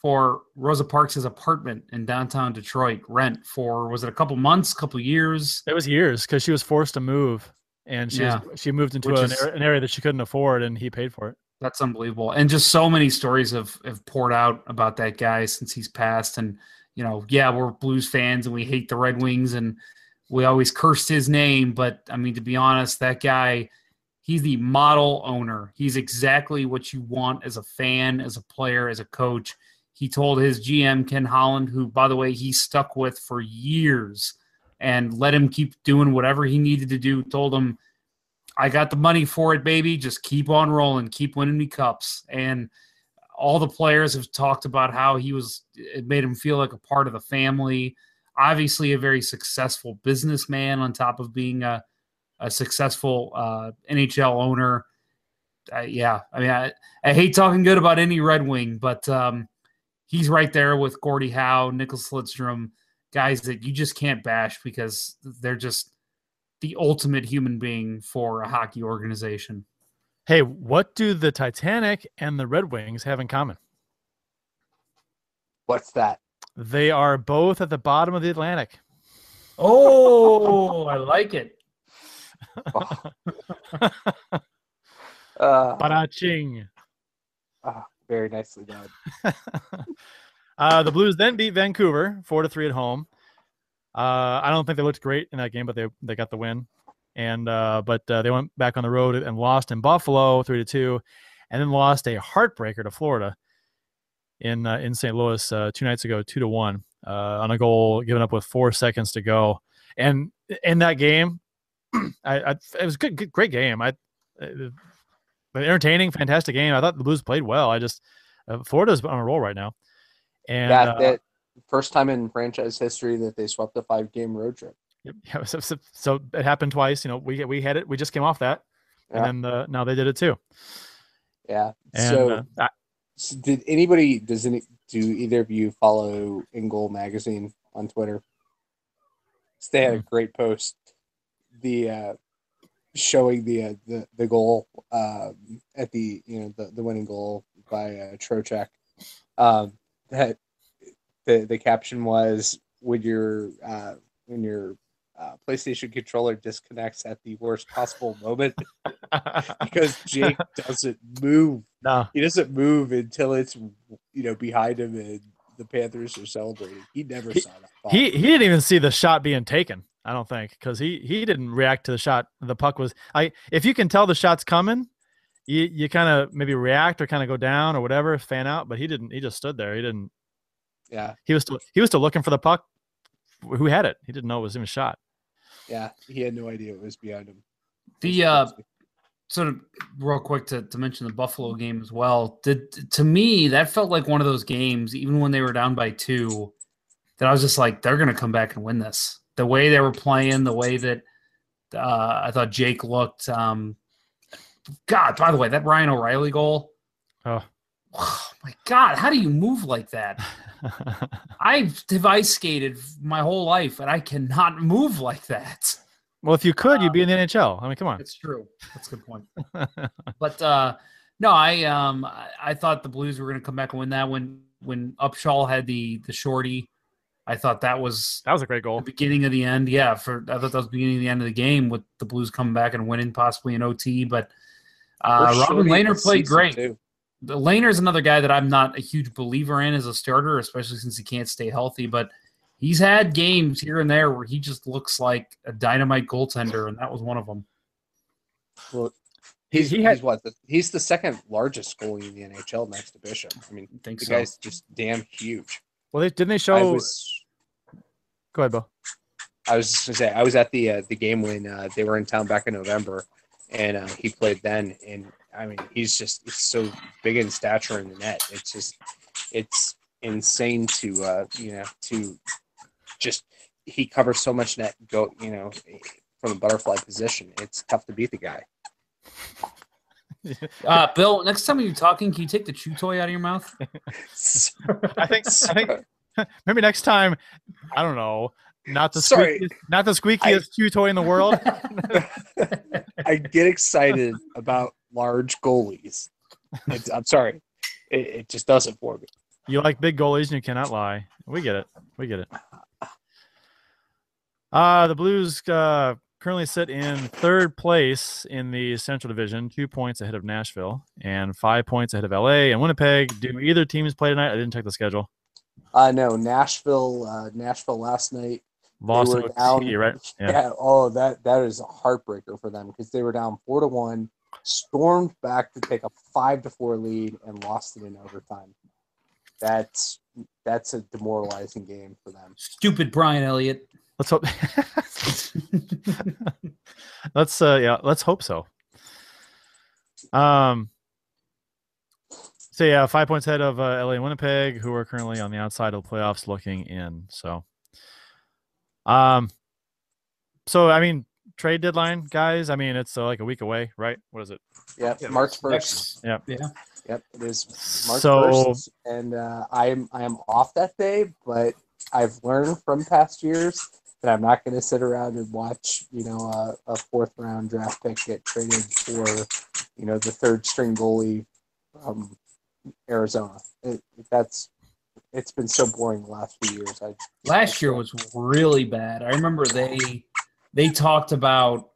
for Rosa Parks' apartment in downtown Detroit rent for was it a couple months, couple years? It was years because she was forced to move, and she Yeah. was, she moved into an, is- an area that she couldn't afford, and he paid for it. That's unbelievable. And just so many stories have, have poured out about that guy since he's passed. And, you know, yeah, we're Blues fans and we hate the Red Wings and we always cursed his name. But I mean, to be honest, that guy, he's the model owner. He's exactly what you want as a fan, as a player, as a coach. He told his GM, Ken Holland, who, by the way, he stuck with for years and let him keep doing whatever he needed to do, told him, I got the money for it, baby. Just keep on rolling, keep winning me cups. And all the players have talked about how he was, it made him feel like a part of the family. Obviously, a very successful businessman on top of being a, a successful uh, NHL owner. Uh, yeah, I mean, I, I hate talking good about any Red Wing, but um, he's right there with Gordie Howe, Nicklas Lidstrom, guys that you just can't bash because they're just the ultimate human being for a hockey organization. Hey, what do the Titanic and the Red Wings have in common? What's that? They are both at the bottom of the Atlantic. Oh, I like it. Uh, Baraching. ah, very nicely done. uh, the Blues then beat Vancouver four to three at home. Uh, I don't think they looked great in that game, but they they got the win. And uh, but uh, they went back on the road and lost in Buffalo three to two, and then lost a heartbreaker to Florida in uh, in St. Louis uh, two nights ago, two to one uh, on a goal given up with four seconds to go. And in that game, I, I it was a good, good great game. I uh, entertaining, fantastic game. I thought the Blues played well. I just uh, Florida's on a roll right now. And yeah, uh, that first time in franchise history that they swept a five game road trip. Yep. Yeah, so, so, so it happened twice. You know, we we had it. We just came off that, Yeah. and then the, now they did it too. Yeah. And so, uh, I- so did anybody does any do either of you follow In Goal magazine on Twitter? They had a great post. The uh showing the uh, the the goal um at the you know the, the winning goal by uh, Trocheck. Um that the the caption was when your uh when your uh, PlayStation controller disconnects at the worst possible moment because Jake doesn't move no, he doesn't move until it's you know behind him and the Panthers are celebrating. He never He- saw that. Ball. he he didn't even see the shot being taken. I don't think because he he didn't react to the shot. The puck was I. If you can tell the shot's coming, you you kind of maybe react or kind of go down or whatever, fan out. But he didn't. He just stood there. He didn't. Yeah, He was still he was still looking for the puck. Who had it? He didn't know it was even shot. yeah. He had no idea it was behind him. The uh, sort of real quick to, to mention the Buffalo game as well. Did to me that felt like one of those games, even when they were down by two, that I was just like, they're gonna come back and win this. The way they were playing, the way that uh, I thought Jake looked. Um, God, by the way, that Ryan O'Reilly goal. Oh. Oh my God, how do you move like that? I've have ice skated my whole life, and I cannot move like that. well, if you could, you'd be in the NHL. I mean, come on. It's true. That's a good point. But uh no, I um I, I thought the Blues were going to come back and win that when when Upshaw had the the shorty. I thought that was That was a great the goal. beginning of the end. Yeah, for I thought that was the beginning of the end of the game with the Blues coming back and winning possibly in OT. But uh, First Robin shorty Lehner played great. too. The Lehner's another guy that I'm not a huge believer in as a starter, especially since he can't stay healthy. But he's had games here and there where he just looks like a dynamite goaltender, and that was one of them. Well, he's, he had- he's what? The, he's the second largest goalie in the NHL next to Bishop. I mean, I think the so. guy's just damn huge. Well, they, didn't they show? was Go ahead, Bill. I was just gonna say I was at the uh, the game when uh, they were in town back in November, and uh, he played then. And I mean, he's just he's so big in stature in the net. It's just it's insane to uh, you know to just he covers so much net. Go you know from the butterfly position. It's tough to beat the guy. Uh, Bill, next time you're talking, can you take the chew toy out of your mouth? I think. I think. Maybe next time. I don't know. Not the Sorry. squeakiest, not the squeakiest chew toy in the world. I get excited about large goalies. It's, I'm sorry, it, it just does it for me. You like big goalies and you cannot lie. We get it. We get it. Uh, the Blues uh, currently sit in third place in the Central Division, two points ahead of Nashville and five points ahead of LA and Winnipeg. Do either teams play tonight? I didn't check the schedule. Uh no, Nashville. Uh, Nashville last night. Lost they in OT, down. right? Yeah. Oh, that that is a heartbreaker for them because they were down four to one, stormed back to take a five to four lead and lost it in overtime. That's that's a demoralizing game for them. Stupid Brian Elliott. Let's hope. let's uh yeah, let's hope so. Um. So yeah, five points ahead of uh, LA and Winnipeg, who are currently on the outside of the playoffs, looking in. So, um, so I mean, trade deadline, guys. I mean, it's uh, like a week away, right? What is it? Yep, Yeah, March first. Next- Yeah. Yeah. Yep, it is March So- first, and uh, I am I am off that day. But I've learned from past years that I'm not going to sit around and watch you know a, a fourth round draft pick get traded for you know the third string goalie from Arizona. It, that's it's been so boring the last few years. I Last year was really bad. I remember they they talked about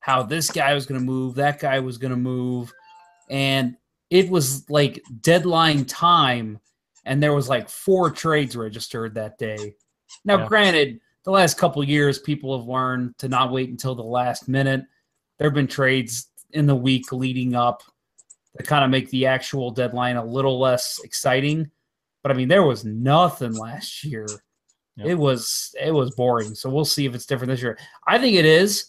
how this guy was going to move, that guy was going to move, and it was like deadline time, and there was like four trades registered that day. Now, Yeah. granted, the last couple years, people have learned to not wait until the last minute. There have been trades in the week leading up that kind of make the actual deadline a little less exciting. But I mean, there was nothing last year. Yep. It was it was boring. So we'll see if it's different this year. I think it is.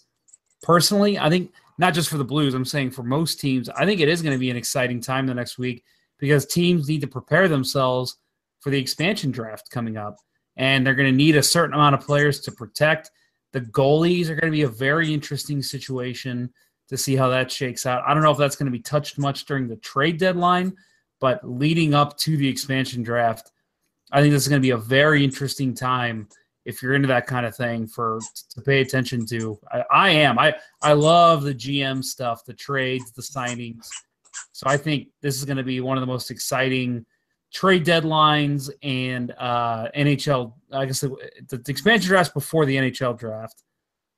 Personally, I think not just for the Blues, I'm saying for most teams, I think it is going to be an exciting time the next week because teams need to prepare themselves for the expansion draft coming up. And they're going to need a certain amount of players to protect. The goalies are going to be a very interesting situation to see how that shakes out. I don't know if that's going to be touched much during the trade deadline, but leading up to the expansion draft, I think this is going to be a very interesting time if you're into that kind of thing for to pay attention to. I, I am. I I love the GM stuff, the trades, the signings. So I think this is going to be one of the most exciting trade deadlines and uh, NHL. I guess the, the expansion draft before the NHL draft.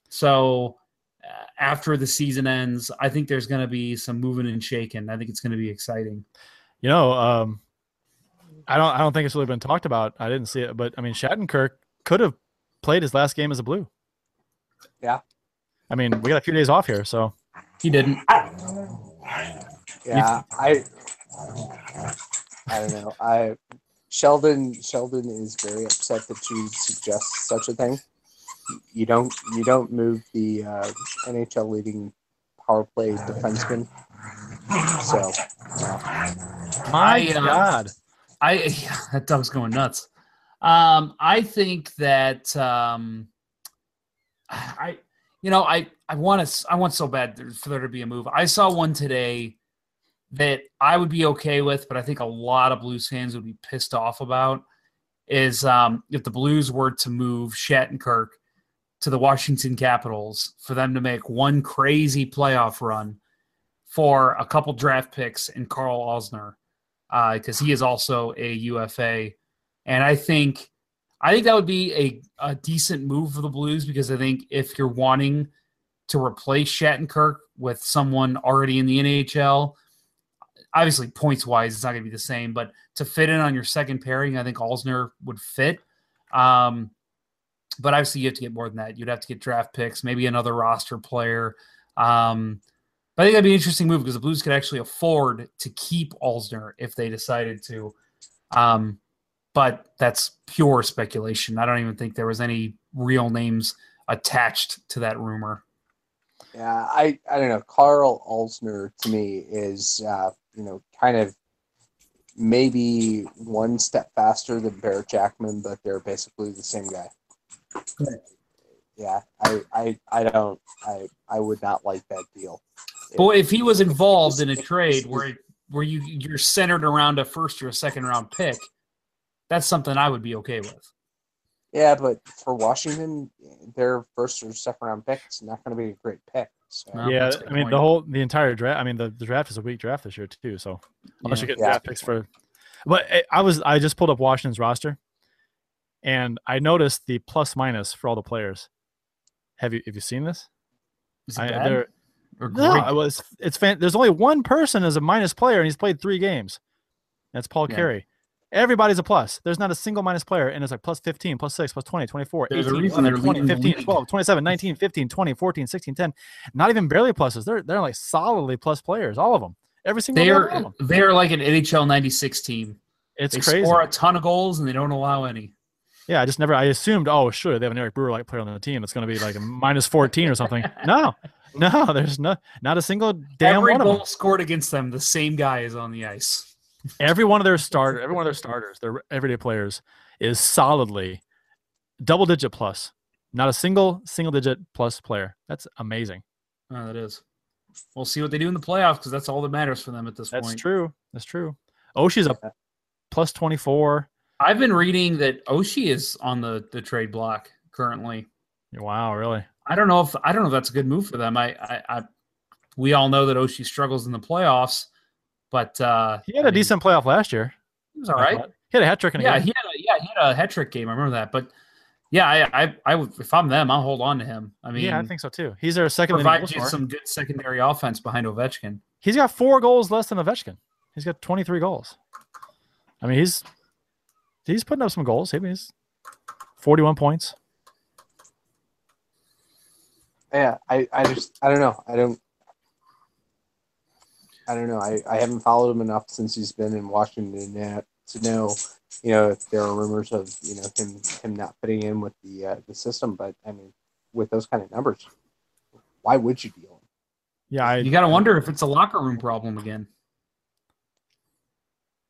So uh, after the season ends, I think there's going to be some moving and shaking. I think it's going to be exciting. You know, um, I don't. I don't think it's really been talked about. I didn't see it, but I mean, Shattenkirk could have played his last game as a Blue. Yeah. I mean, we got a few days off here, so He didn't. Yeah, I I don't know. I Sheldon Sheldon is very upset that you suggest such a thing. You don't you don't move the uh, NHL leading power play defenseman. So yeah. my I, uh, God, I yeah, that dog's going nuts. Um, I think that um, I, you know, I I want to I want so bad for there to be a move. I saw one today that I would be okay with, but I think a lot of Blues fans would be pissed off about. Is um, if the Blues were to move Shattenkirk to the Washington Capitals for them to make one crazy playoff run for a couple draft picks and Karl Alzner because he is also a UFA, and I think I think that would be a, a decent move for the Blues because I think if you're wanting to replace Shattenkirk with someone already in the NHL, obviously points wise it's not going to be the same, but to fit in on your second pairing, I think Alzner would fit. Um, but obviously you have to get more than that. You'd have to get draft picks, maybe another roster player. Um, but I think that'd be an interesting move because the Blues could actually afford to keep Alzner if they decided to. Um, but that's pure speculation. I don't even think there was any real names attached to that rumor. Yeah, I, I don't know. Karl Alzner to me is uh, you know kind of maybe one step faster than Barrett Jackman, but they're basically the same guy. Yeah, I, I I don't I I would not like that deal. But if he was involved in a trade where where you you're centered around a first or a second round pick, that's something I would be okay with. Yeah, but for Washington, their first or second round pick is not going to be a great pick. So. No. yeah, that's a good I mean point. the whole the entire draft. I mean the, the draft is a weak draft this year too. So unless Yeah. you get Yeah. draft picks for, but I- I was I just pulled up Washington's roster, and I noticed the plus minus for all the players. Have you have you seen this? Is he I, bad? no, great? was it's fan. There's only one person as a minus player, and he's played three games. That's Paul Yeah. Carey. Everybody's a plus. There's not a single minus player, and it's like plus 15, plus 6, plus 20, 24, There's a 18, reason 11, they're 20, leading the 15, 12, 27, 19, 15, 20, 14, 16, 10. Not even barely pluses. They're they're like solidly plus players, all of them. Every single They're one of them. they're like an NHL '96 team. It's they crazy. score a ton of goals and they don't allow any. Yeah, I just never. I assumed, oh, sure, they have an Eric Brewer like player on the team. It's going to be like a minus 14 or something. No, no, there's no not a single damn Every one of goal scored against them, the same guy is on the ice. Every one of their starter, every one of their starters, their everyday players, is solidly double digit plus. Not a single single digit plus player. That's amazing. Oh, that is. We'll see what they do in the playoffs because that's all that matters for them at this That's point. That's true. That's true. Oshie's a plus 24. I've been reading that Oshie is on the the trade block currently. Wow, really? I don't know if I don't know if that's a good move for them. I I, I we all know that Oshie struggles in the playoffs, but uh, He had I a mean, decent playoff last year. He was all right. I He had a hat trick in a Yeah, game. he had a, yeah he had a hat trick game. I remember that. But yeah, I I, I would if I'm them, I'll hold on to him. I mean, yeah, I think so too. He's their second leading goal you some good secondary offense behind Ovechkin. He's got four goals less than Ovechkin. He's got 23 goals. I mean, he's he's putting up some goals. Maybe he's 41 points. Yeah, I, I just I don't know. I don't I don't know. I, I haven't followed him enough since he's been in Washington yet to know, you know, if there are rumors of you know him him not fitting in with the uh, the system. But I mean, with those kind of numbers, why would you deal him? Yeah, I, You got to wonder if it's a locker room problem again.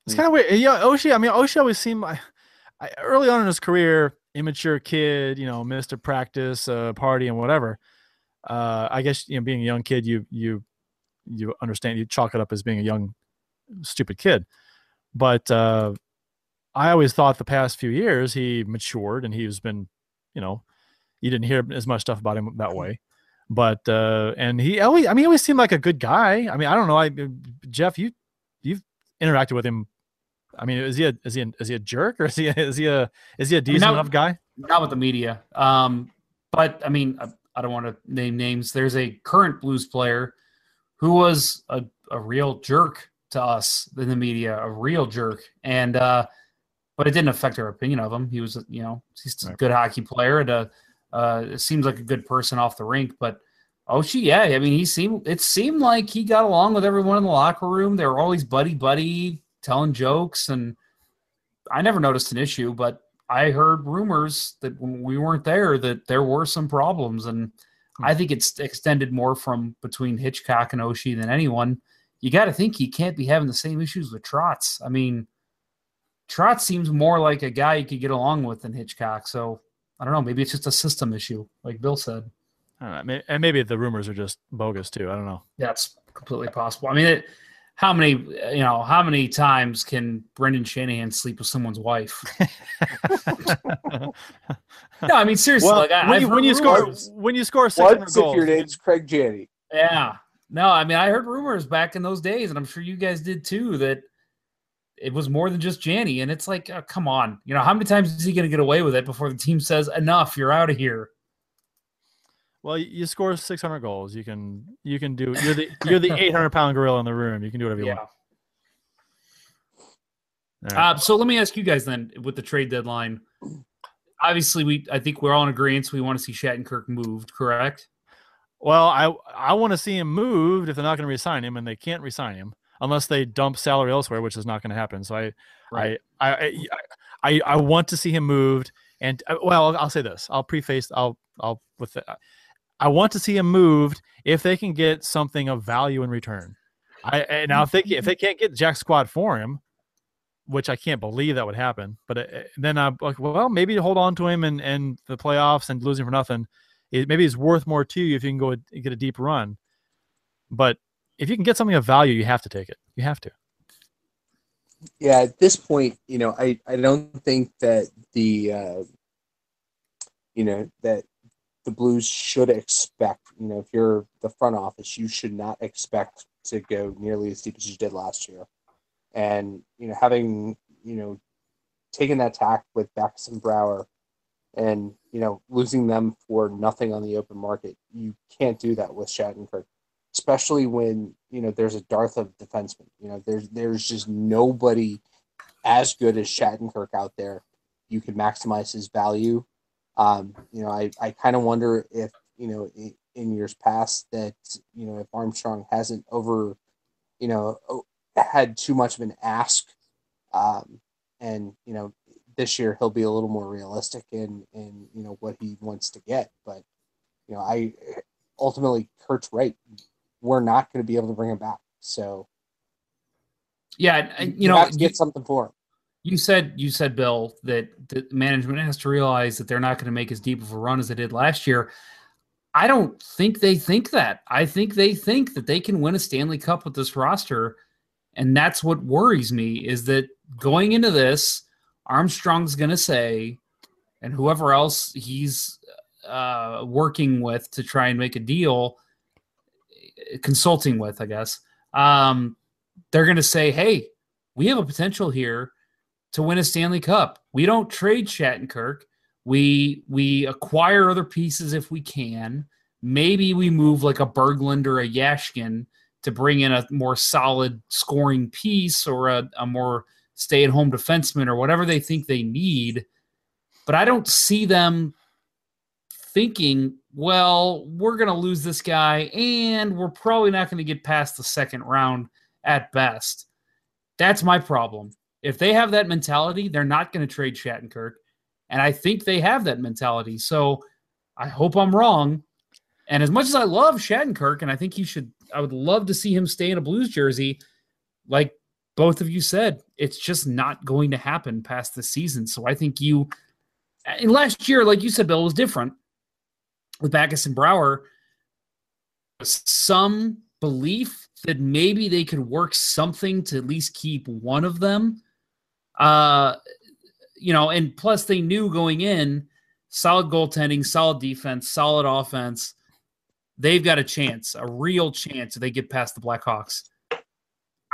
It's kind of weird. Yeah, Oshie. I mean, Oshie always seemed like I, early on in his career, immature kid. You know, missed a practice, uh, party, and whatever. Uh, I guess you know, being a young kid, you you you understand. You chalk it up as being a young, stupid kid. But uh, I always thought the past few years he matured and he's been, you know, you didn't hear as much stuff about him that way. But uh, and he always, I mean, he always seemed like a good guy. I mean, I don't know. I Jeff, you you've interacted with him I mean, is he a is he a, is he a jerk or is he a, is he a is he a decent no. enough guy? Not with the media. Um, but I mean, I, I don't want to name names. There's a current Blues player who was a, a real jerk to us in the media, a real jerk, and uh, but it didn't affect our opinion of him. He was, you know, he's a Right. good hockey player and a, Uh, it seems like a good person off the rink, but Oshie, yeah, I mean, he seemed it seemed like he got along with everyone in the locker room. They were always buddy buddy, telling jokes, and I never noticed an issue. But I heard rumors that when we weren't there, that there were some problems, and I think it's extended more from between Hitchcock and Oshie than anyone. You got to think he can't be having the same issues with Trotz. I mean, Trotz seems more like a guy you could get along with than Hitchcock. So I don't know. Maybe it's just a system issue, like Bill said. Know, and maybe the rumors are just bogus too. I don't know. That's completely possible. I mean, it, how many you know how many times can Brendan Shanahan sleep with someone's wife? no, I mean seriously. Well, like I, when, you, when you score when you score six hundred goals, if your name's Craig Janney? Yeah, no, I mean I heard rumors back in those days, and I'm sure you guys did too. That it was more than just Janney, and it's like, oh, come on, you know, how many times is he going to get away with it before the team says enough? You're out of here. Well, you score 600 goals. You can you can do. You're the you're the 800 pound gorilla in the room. You can do whatever you Yeah. want. All Uh, so let me ask you guys then, with the trade deadline. Obviously, we I think we're all in agreement. We want to see Shattenkirk moved, correct? Well, I I want to see him moved if they're not going to resign him, and they can't resign him unless they dump salary elsewhere, which is not going to happen. So I, Right. I, I, I, I want to see him moved. And uh, well, I'll, I'll say this. I'll preface. I'll, I'll with. The, I want to see him moved if they can get something of value in return. I and now if they if they can't get Jack Squad for him, which I can't believe that would happen, but uh, then I'm like, well, maybe hold on to him and and the playoffs and losing for nothing. It, maybe it's worth more to you if you can go get a deep run. But if you can get something of value, you have to take it. You have to. yeah, at this point, you know, I, I don't think that the uh, you know that the Blues should expect. You know, if you're the front office, you should not expect to go nearly as deep as you did last year. And you know, having you know taken that tack with Backes and Brouwer, and you know losing them for nothing on the open market, you can't do that with Shattenkirk especially when you know there's a dearth of defensemen. You know, there's there's just nobody as good as Shattenkirk out there. You can maximize his value. Um, you know, I, I kind of wonder if you know in, years past that you know if Armstrong hasn't over, you know, had too much of an ask, um, and you know this year he'll be a little more realistic in in you know what he wants to get. But you know, I ultimately Curt's right we're not going to be able to bring him back. So Yeah, you you know, have to you, get something for him. You said you said Bill that the management has to realize that they're not going to make as deep of a run as they did last year. I don't think they think that. I think they think that they can win a Stanley Cup with this roster, and that's what worries me. Is that going into this, Armstrong's going to say, and whoever else he's uh, working with to try and make a deal, consulting with, I guess, um, they're going to say, "Hey, we have a potential here to win a Stanley Cup. We don't trade Shattenkirk. We we acquire other pieces if we can. Maybe we move like a Berglund or a Jaskin to bring in a more solid scoring piece or a, a more stay-at-home defenseman or whatever they think they need. But I don't see them thinking, well, we're going to lose this guy and we're probably not going to get past the second round at best. That's my problem. If they have that mentality, they're not going to trade Shattenkirk. And I think they have that mentality. So I hope I'm wrong. And as much as I love Shattenkirk, and I think he should, I would love to see him stay in a Blues jersey, like both of you said, it's just not going to happen past the season. So I think you, and last year, like you said, Bill, was different with Backes and Brouwer. Some belief that maybe they could work something to at least keep one of them. Uh, you know, and plus they knew going in solid goaltending, solid defense, solid offense. They've got a chance, a real chance if they get past the Blackhawks.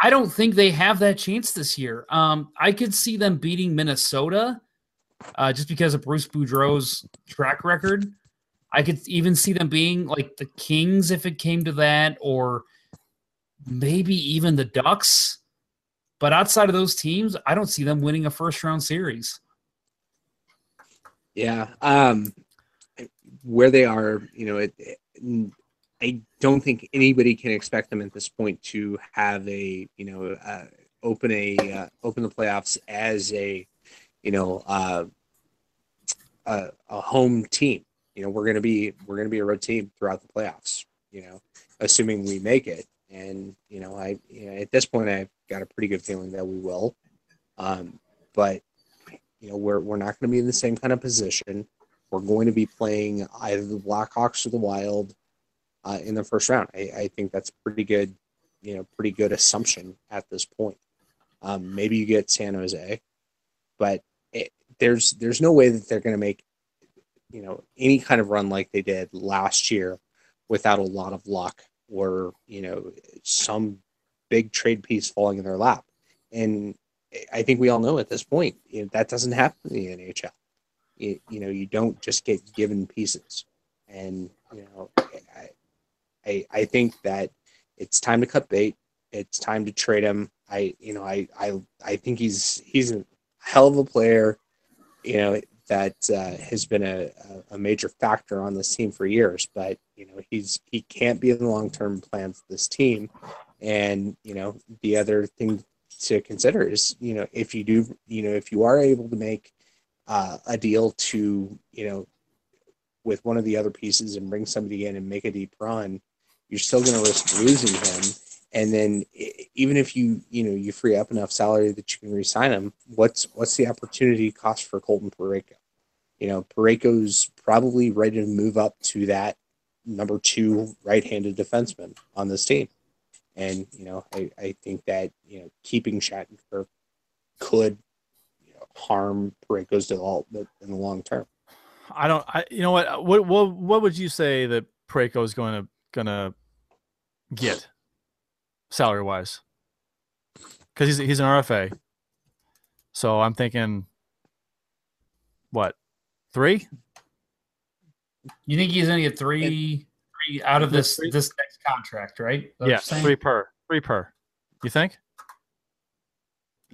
I don't think they have that chance this year. Um, I could see them beating Minnesota uh, just because of Bruce Boudreau's track record. I could even see them being like the Kings if it came to that, or maybe even the Ducks. But outside of those teams, I don't see them winning a first round series. Yeah. Um, where they are, you know, it, it, I don't think anybody can expect them at this point to have a, you know, uh, open a uh, open the playoffs as a, you know, uh, a, a home team. You know, we're gonna be we're gonna be a road team throughout the playoffs. You know, assuming we make it, and you know, I you know, at this point I've got a pretty good feeling that we will. Um, but you know, we're we're not going to be in the same kind of position. We're going to be playing either the Blackhawks or the Wild uh, in the first round. I, I think that's pretty good, you know, pretty good assumption at this point. Um, maybe you get San Jose, but it, there's there's no way that they're going to make, you know, any kind of run like they did last year without a lot of luck or you know some big trade piece falling in their lap. And I think we all know at this point you know, that doesn't happen in the NHL. You, you know, you don't just get given pieces, and you know, I, I, I think that it's time to cut bait. It's time to trade him. I, you know, I, I, I think he's he's a hell of a player. You know that uh, has been a, a major factor on this team for years. But you know he's he can't be in the long term plan for this team. And you know the other thing to consider is you know if you do you know if you are able to make uh, a deal to you know with one of the other pieces and bring somebody in and make a deep run, you're still going to risk losing him. And then even if you you know you free up enough salary that you can resign him, what's what's the opportunity cost for Colton Parayko? You know, Parayko's probably ready to move up to that number two right-handed defenseman on this team. And you know, I, I think that you know keeping Shattenkirk could you know, harm Parayko's development in the long term. I don't. I you know what? What what what would you say that Parayko is going to gonna get salary wise? Because he's he's an RFA, so I'm thinking, what, three? You think he's going to get three, three out of this this next contract, right? Yeah, three per, three per. You think?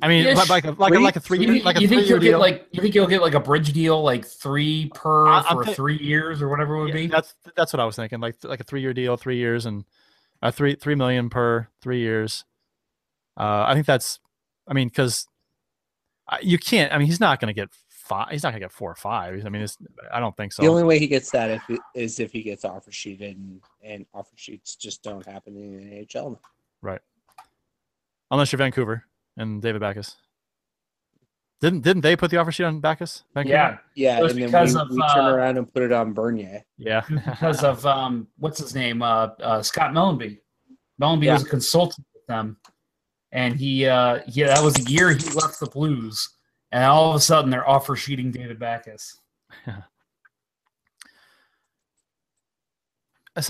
I mean, Ish. like a like a, like a three You, think- like a you think three he'll year get like you think he'll get like a bridge deal, like three per I- for thi- three years or whatever it would Yeah, be? That's that's what I was thinking. Like like a three year deal, three years, and uh, three three million per three years. Uh, I think that's. I mean, because you can't. I mean, he's not going to get five. He's not going to get four or five. I mean, it's, I don't think so. The only way he gets that if it, is if he gets offer sheeted, and, and offer sheets just don't happen in the NHL. right. Unless you're Vancouver and David Backes. Didn't didn't they put the offer sheet on Backes? Vancouver? yeah, Yeah, It and then because we, of, we turn uh, around and put it on Bernier. Yeah. because of um, what's his name? Uh, uh, Scott Mellanby. Mellanby Yeah. was a consultant with them, and he uh, yeah, that was the year he left the Blues, and all of a sudden they're offer sheeting David Backes. so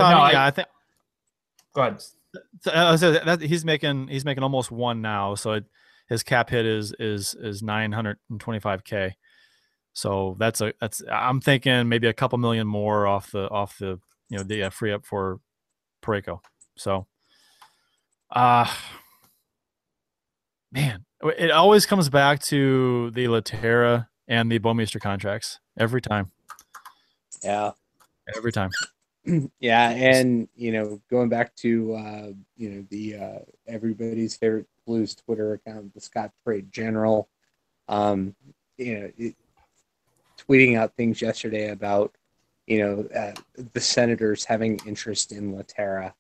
I mean, yeah, I think Go ahead. So, uh, so that, he's making he's making almost one now. So it, his cap hit is is is nine hundred and twenty five k. So that's a that's I'm thinking maybe a couple million more off the off the you know the uh, free up for Parayko. So, uh man, it always comes back to the Lehtera and the Bouwmeester contracts every time, Yeah, every time. yeah, and you know, going back to uh, you know the uh, everybody's favorite Blues Twitter account, the Scott Trade General, um, you know, it, tweeting out things yesterday about you know uh, the Senators having interest in Lehtera.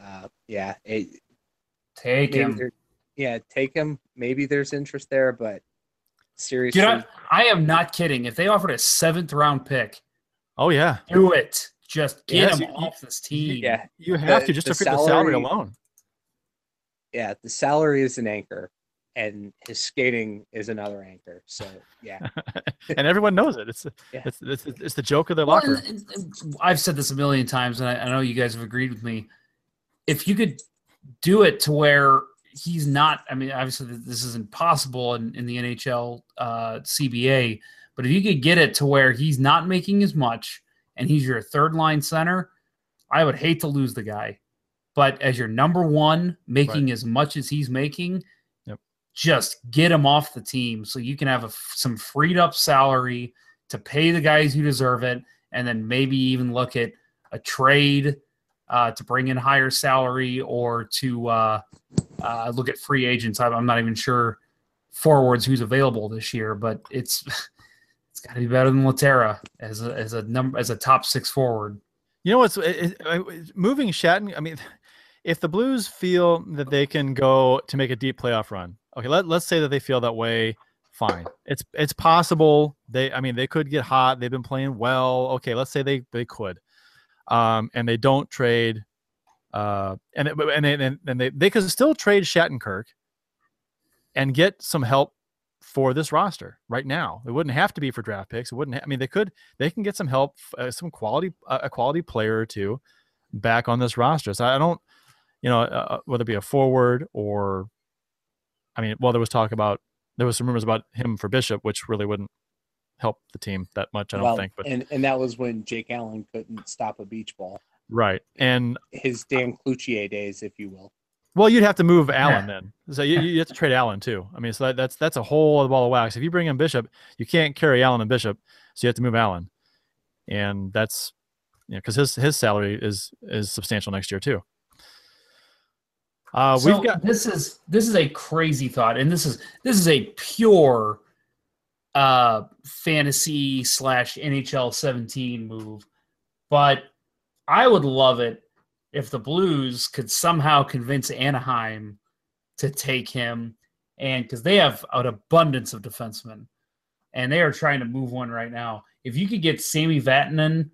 Uh, yeah, it, Take him. yeah, take him. Maybe there's interest there, but seriously, Dude, I, I am not kidding. If they offered a seventh round pick, Oh yeah, do it. Just get Yes, him you- off this team. yeah, you have The- to just the to fit the salary salary- alone. yeah, the salary is an anchor, and his skating is another anchor. So yeah, and everyone knows it. It's Yeah. it's, it's it's the joke of the Well, locker. and- and- and I've said this a million times, and I, I know you guys have agreed with me. If you could do it to where he's not, I mean, obviously this isn't possible in, in the NHL uh, CBA, but if you could get it to where he's not making as much and he's your third line center, I would hate to lose the guy. But as your number one, making as much as he's making, Yep. just get him off the team so you can have a some freed up salary to pay the guys who deserve it and then maybe even look at a trade uh, to bring in higher salary or to uh, uh, look at free agents. I'm, not even sure forwards who's available this year, but it's it's got to be better than Lehtera as a as a number as a top six forward. You know what's it, it, moving Shatton? I mean, if the Blues feel that they can go to make a deep playoff run, okay, let, let's say that they feel that way. Fine, it's it's possible. They, I mean, they could get hot. They've been playing well. Okay, let's say they they could, um, and they don't trade, uh, and and and, and they they could still trade Shattenkirk, and get some help for this roster right now. It wouldn't have to be for draft picks. It wouldn't. Ha- I mean, they could. They can get some help, uh, some quality, uh, a quality player or two, back on this roster. So I don't, you know, uh, uh, whether it be a forward or, I mean, well, there was talk about there was some rumors about him for Bishop, which really wouldn't help the team that much. I don't well, think. But and and that was when Jake Allen couldn't stop a beach ball. right, and His Dan Cloutier days, if you will. Well, you'd have to move Allen then. So you, you have to trade Allen too. I mean, so that, that's that's a whole other ball of wax. If you bring in Bishop, you can't carry Allen and Bishop, so you have to move Allen, and that's you know because his his salary is is substantial next year too. Uh, so we've got this is this is a crazy thought, and this is this is a pure uh fantasy slash NHL 17 move. But I would love it if the Blues could somehow convince Anaheim to take him, and because they have an abundance of defensemen, and they are trying to move one right now. If you could get Sami Vatanen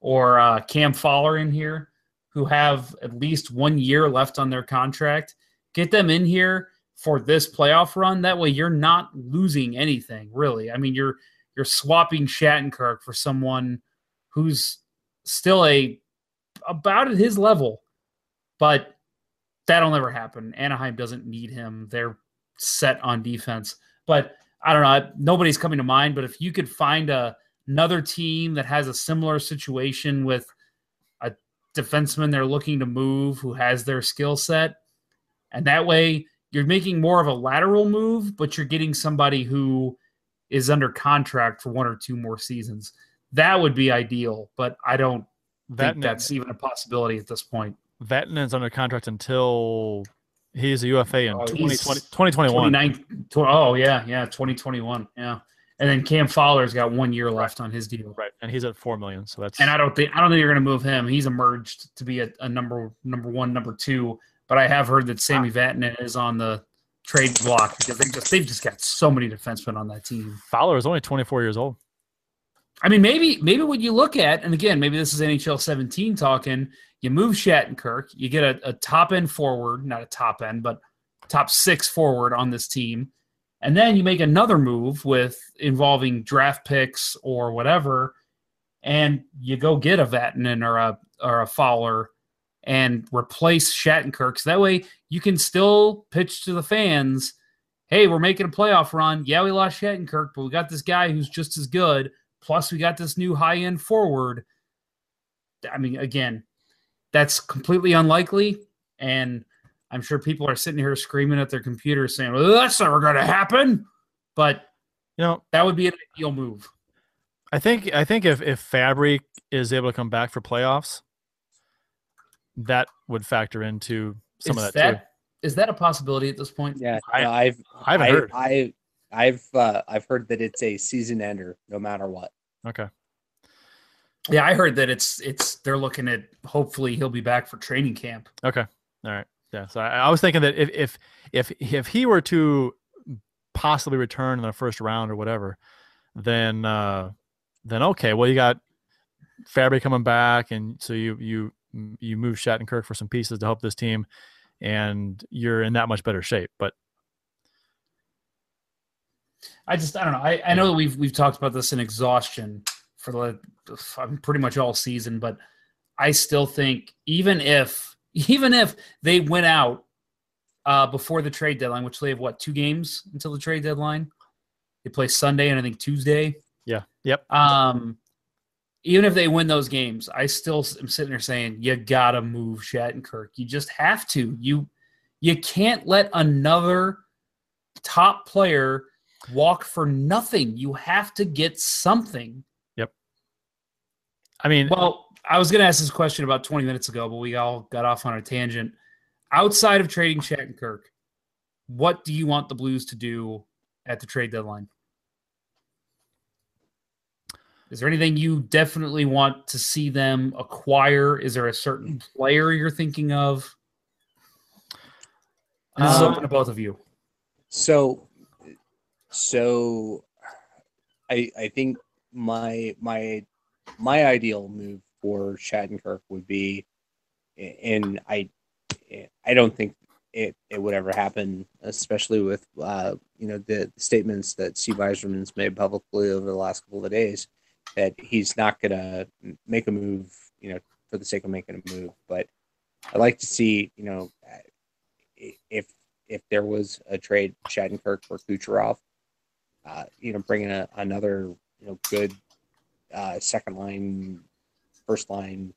or uh, Cam Fowler in here, who have at least one year left on their contract, get them in here for this playoff run. That way, you're not losing anything really. I mean, you're you're swapping Shattenkirk for someone who's still a about at his level, but that'll never happen. Anaheim doesn't need him. They're set on defense. But I don't know. Nobody's coming to mind. But if you could find a another team that has a similar situation with a defenseman they're looking to move who has their skill set, and that way you're making more of a lateral move, but you're getting somebody who is under contract for one or two more seasons. That would be ideal, but I don't think that's even a possibility at this point. Vatanen's under contract until he's a UFA in Oh, 2020, 2021. tw- oh yeah, yeah, 2021. Yeah. And then Cam Fowler's got one year left on his deal. Right, and he's at four million. So that's And I don't think I don't think you're gonna move him. He's emerged to be a, a number number one, number two. But I have heard that Sami Vatanen is on the trade block because they just they've just got so many defensemen on that team. Fowler is only 24 years old. I mean, maybe maybe what you look at, and again, maybe this is NHL 17 talking. You move Shattenkirk, you get a, a top end forward, not a top end, but top six forward on this team, and then you make another move with involving draft picks or whatever, and you go get a Vatanen or a or a Fowler and replace Shattenkirk. So that way you can still pitch to the fans, hey, we're making a playoff run. Yeah, we lost Shattenkirk, but we got this guy who's just as good. Plus, we got this new high end forward. I mean, again, that's completely unlikely. And I'm sure people are sitting here screaming at their computers saying, well, that's never going to happen. But You know, that would be an ideal move. I think I think if if Fabbri is able to come back for playoffs, that would factor into some is of that, too. that is that a possibility at this point? Yeah, I- no, I've I haven't I, heard. I I've uh, I've heard that it's a season ender no matter what. Okay. Yeah, I heard that it's it's they're looking at hopefully he'll be back for training camp. Okay. All right. Yeah. So I, I was thinking that if if if if he were to possibly return in the first round or whatever, then uh then okay. Well, you got Fabbri coming back, and so you you you move Shattenkirk for some pieces to help this team, and you're in that much better shape. But I just I don't know. I, I know that we've we've talked about this in exhaustion for the pretty much all season, but I still think even if even if they went out uh, before the trade deadline, which they have what two games until the trade deadline, they play Sunday and I think Tuesday. yeah, yep. Um, even if they win those games, I still am sitting there saying you gotta move Shattenkirk. You just have to. You you can't let another top player walk for nothing. You have to get something. Yep. I mean, Well, I was going to ask this question about 20 minutes ago, but we all got off on a tangent. Outside of trading Shattenkirk, what do you want the Blues to do at the trade deadline? Is there anything you definitely want to see them acquire? Is there a certain player you're thinking of? And this is Um, open to both of you. So, so I I think my my my ideal move for Shattenkirk would be, and I I don't think it it would ever happen, especially with uh, you know the statements that Steve Yzerman's made publicly over the last couple of days that he's not gonna make a move, you know, for the sake of making a move. But I'd like to see, you know, if if there was a trade Shattenkirk for Kucherov, uh, you know, bringing a, another you know good uh, second line, first line,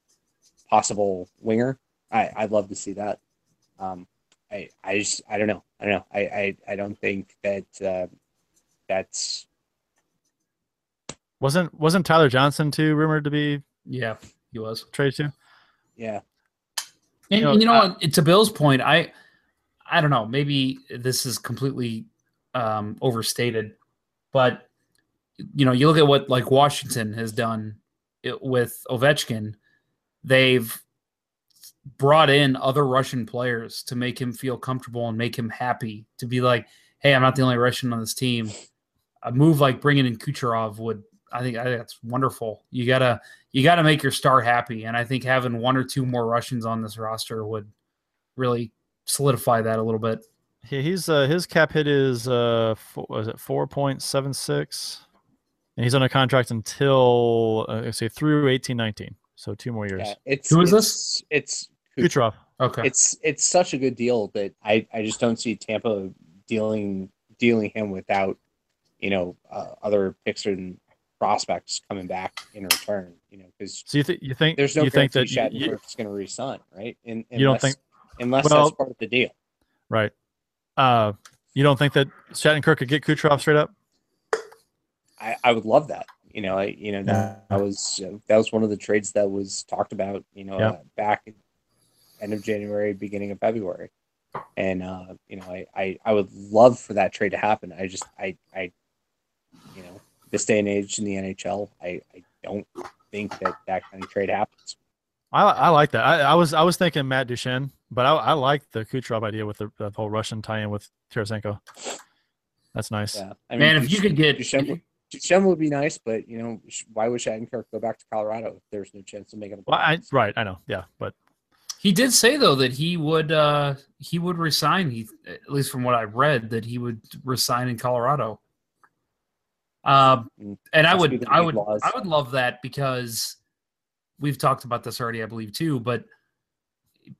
possible winger. I I'd love to see that. Um, I I just I don't know I don't know I I, I don't think that uh, that's wasn't wasn't Tyler Johnson too rumored to be Yeah, he was. traded to? yeah And You know, and you know I- what? To Bill's point, I I don't know. Maybe this is completely um, overstated, but you know, you look at what like Washington has done it, with Ovechkin. They've brought in other Russian players to make him feel comfortable and make him happy. To be like, hey, I'm not the only Russian on this team. A move like bringing in Kucherov would, I think, I think that's wonderful. You gotta you got to make your star happy. And I think having one or two more Russians on this roster would really solidify that a little bit. He, he's uh, his cap hit is uh four, was it four point seven six, and he's on a contract until uh, let's say through eighteen nineteen, so two more years. yeah it's Who is it's, It's Kucherov. Okay. it's it's such a good deal that I I just don't see Tampa dealing dealing him without you know uh, other picks and prospects coming back in return. You know because So you think you think there's no you think that you- you- Shattenkirk's going to resign, right? And You don't think- unless Well- that's part of the deal. right? Uh, you don't think that Shattenkirk could get Kucherov straight up? I, I would love that. You know, I you know that, that was uh, that was one of the trades that was talked about. You know, Yeah. uh, back end of January, beginning of February, and uh, you know, I, I I would love for that trade to happen. I just I I this day and age in the NHL, I I don't think that that kind of trade happens. I, I like that. I, I was I was thinking Matt Duchene, but I, I like the Kucherov idea with the, the whole Russian tie-in with Tarasenko. That's nice. Yeah, I Man, if you could get Duchene, would- Duchene would be nice, but you know, why would Shattenkirk go back to Colorado if there's no chance of making a Well, I, right, I know. Yeah, but He did say though that he would uh he would resign. He at least from what I've read that he would resign in Colorado. Um, and I would I would laws. I would love that because we've talked about this already, I believe too. But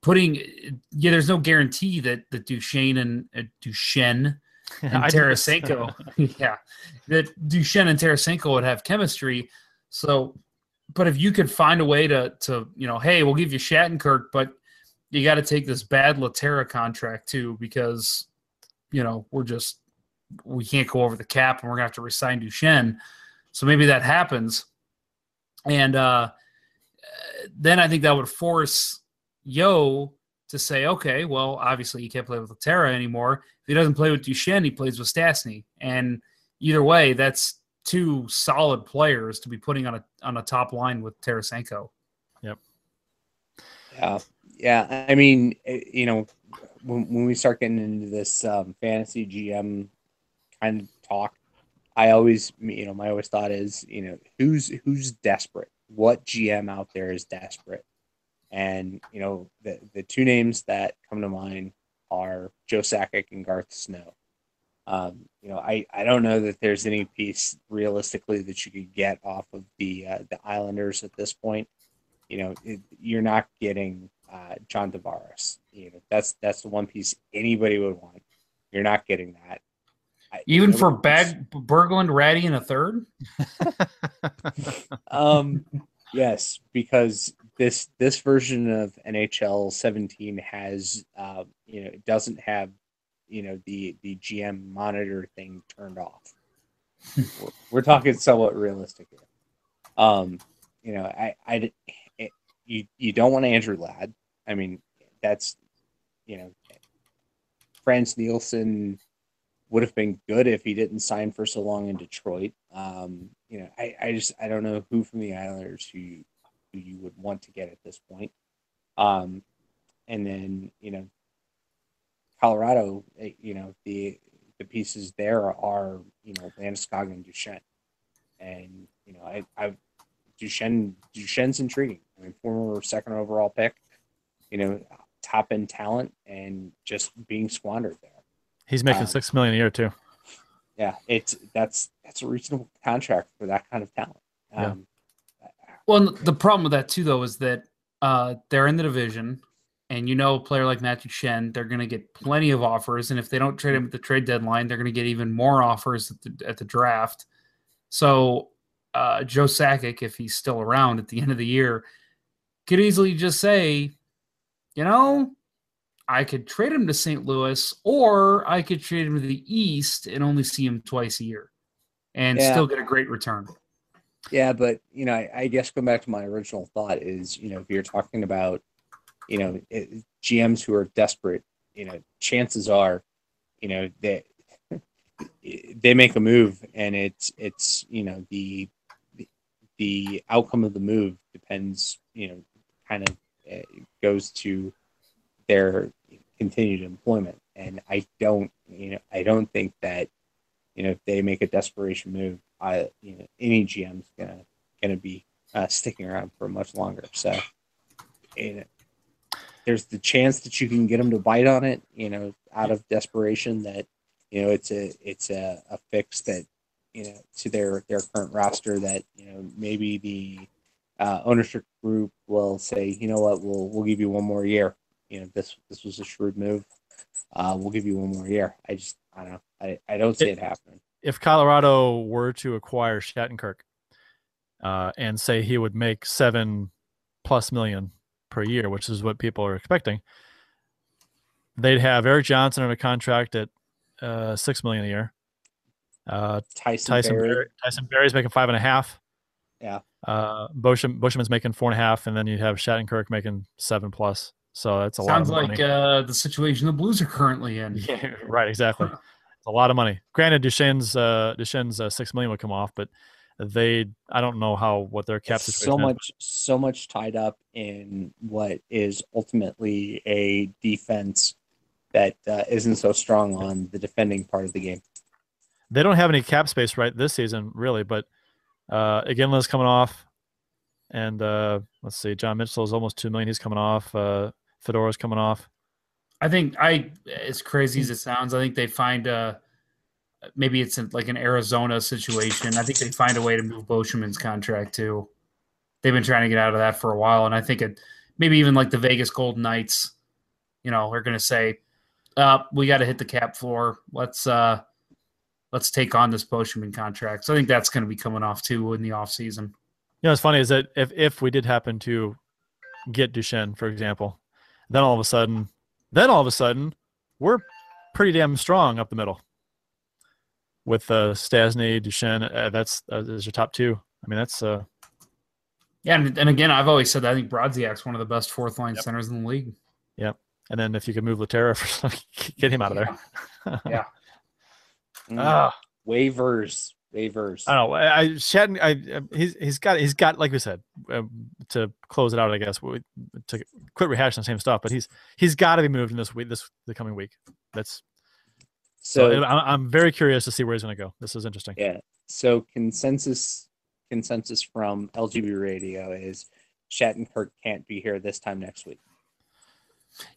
putting yeah, there's no guarantee that that Duchene and uh, Duchene and I did this. Tarasenko, yeah, that Duchene and Tarasenko would have chemistry. So, but if you could find a way to to you know, hey, we'll give you Shattenkirk, but you got to take this bad Lehtera contract too because you know we're just we can't go over the cap and we're gonna have to resign Duchene. So maybe that happens, and uh, then I think that would force Yeo to say, okay, well, obviously he can't play with Lehtera anymore. If he doesn't play with Duchene, he plays with Stastny. And either way, that's two solid players to be putting on a on a top line with Tarasenko. Yep. Yeah, yeah. I mean, eh, you know, when, when we start getting into this um, fantasy GM kind of talk, I always, you know, my always thought is, you know, who's who's desperate? What GM out there is desperate? And you know, the the two names that come to mind are Joe Sakic and Garth Snow. Um, you know, I, I don't know that there's any piece realistically that you could get off of the uh, the Islanders at this point you know, it, you're not getting uh, John Tavares. You know, that's that's the one piece anybody would want. You're not getting that. Even for Bag Berglund, Rattie, and a third. Um, yes, because this this version of NHL 17 has, uh, you know, it doesn't have, you know, the the GM monitor thing turned off. we're, we're talking somewhat realistic here. Um, you know, I, I, it, you, you don't want Andrew Ladd. I mean, that's, you know, Frans Nielsen would have been good if he didn't sign for so long in Detroit. Um, you know, I, I just I don't know who from the Islanders who you, who you would want to get at this point. Um, and then you know, Colorado, eh, you know the the pieces there are you know Landeskog and Duchene, and you know I I Duchene Duchene's intriguing. I mean, former second overall pick, you know, top end talent, and just being squandered there. He's making Um, six million a year too. Yeah, it's that's that's a reasonable contract for that kind of talent. Yeah. Um, Well, the problem with that too, though, is that uh, they're in the division, and you know, a player like Matt Duchene, they're going to get plenty of offers, and if they don't trade him at the trade deadline, they're going to get even more offers at the, at the draft. So, uh, Joe Sakic, if he's still around at the end of the year, could easily just say, you know, I could trade him to St. Louis, or I could trade him to the East and only see him twice a year, and Yeah. still get a great return. Yeah, but you know, I, I guess going back to my original thought is, you know, if you're talking about, you know, it, GMs who are desperate, you know, chances are, you know, they they make a move, and it's it's you know the the, the outcome of the move depends, you know, kind of uh, goes to their continued employment, and I don't, you know, I don't think that, you know, if they make a desperation move, I, you know, any GM's gonna gonna be uh, sticking around for much longer. So, you know, there's the chance that you can get them to bite on it, you know, out of desperation. That you know, it's a it's a, a fix that you know to their their current roster that you know maybe the uh, ownership group will say, you know what, we'll we'll give you one more year. You know, this this was a shrewd move. Uh, we'll give you one more year. I just I don't know. I, I don't see it happening. If Colorado were to acquire Shattenkirk, uh, and say he would make seven plus million per year, which is what people are expecting, they'd have Erik Johnson under contract at uh, six million a year. Uh, Tyson, Tyson Barrie, Barrie, Tyson Barrie's making five and a half. Yeah. Uh, Beauchemin, Beauchemin's making four and a half, and then you'd have Shattenkirk making seven plus. So that's a Sounds lot of like money. uh, the situation the Blues are currently in. yeah, right, exactly. It's a lot of money. Granted, Duchene's uh, Duchene's uh, six million would come off, but they I don't know how what their cap It's situation so is. much so much tied up in what is ultimately a defense that uh, not so strong on the defending part of the game. They don't have any cap space right this season, really. But uh, Iginla's coming off, and uh, let's see, John Mitchell is almost two million. He's coming off. Uh, Fedora's coming off. I think I, as crazy as it sounds, I think they find uh maybe it's like an Arizona situation. I think they find a way to move Beauchemin's contract too. They've been trying to get out of that for a while, and I think it maybe even like the Vegas Golden Knights, you know, are going to say, uh, "We got to hit the cap floor. Let's uh, let's take on this Boschman contract." So I think that's going to be coming off too in the off season. You know, what's funny is that if if we did happen to get Duchene, for example, then all of a sudden, then all of a sudden, we're pretty damn strong up the middle with uh, Stastny, Duchene. Uh, that's uh, is your top two. I mean, that's uh, Yeah, and, and again, I've always said that I think Brodziak's one of the best fourth line Yep. centers in the league. Yep. And then if you could move Lehtera for something, get him out of there. Yeah. Mm. Ah, waivers, waivers. I don't know. I, I Shatton, I, I- he's he's got he's got like we said um, to close it out. I guess we, to quit rehashing the same stuff, but he's he's got to be moved in this week, this the coming week. That's so. So I, I'm very curious to see where he's going to go. This is interesting. yeah, so consensus consensus from LGB Radio is Shattenkirk can't be here this time next week.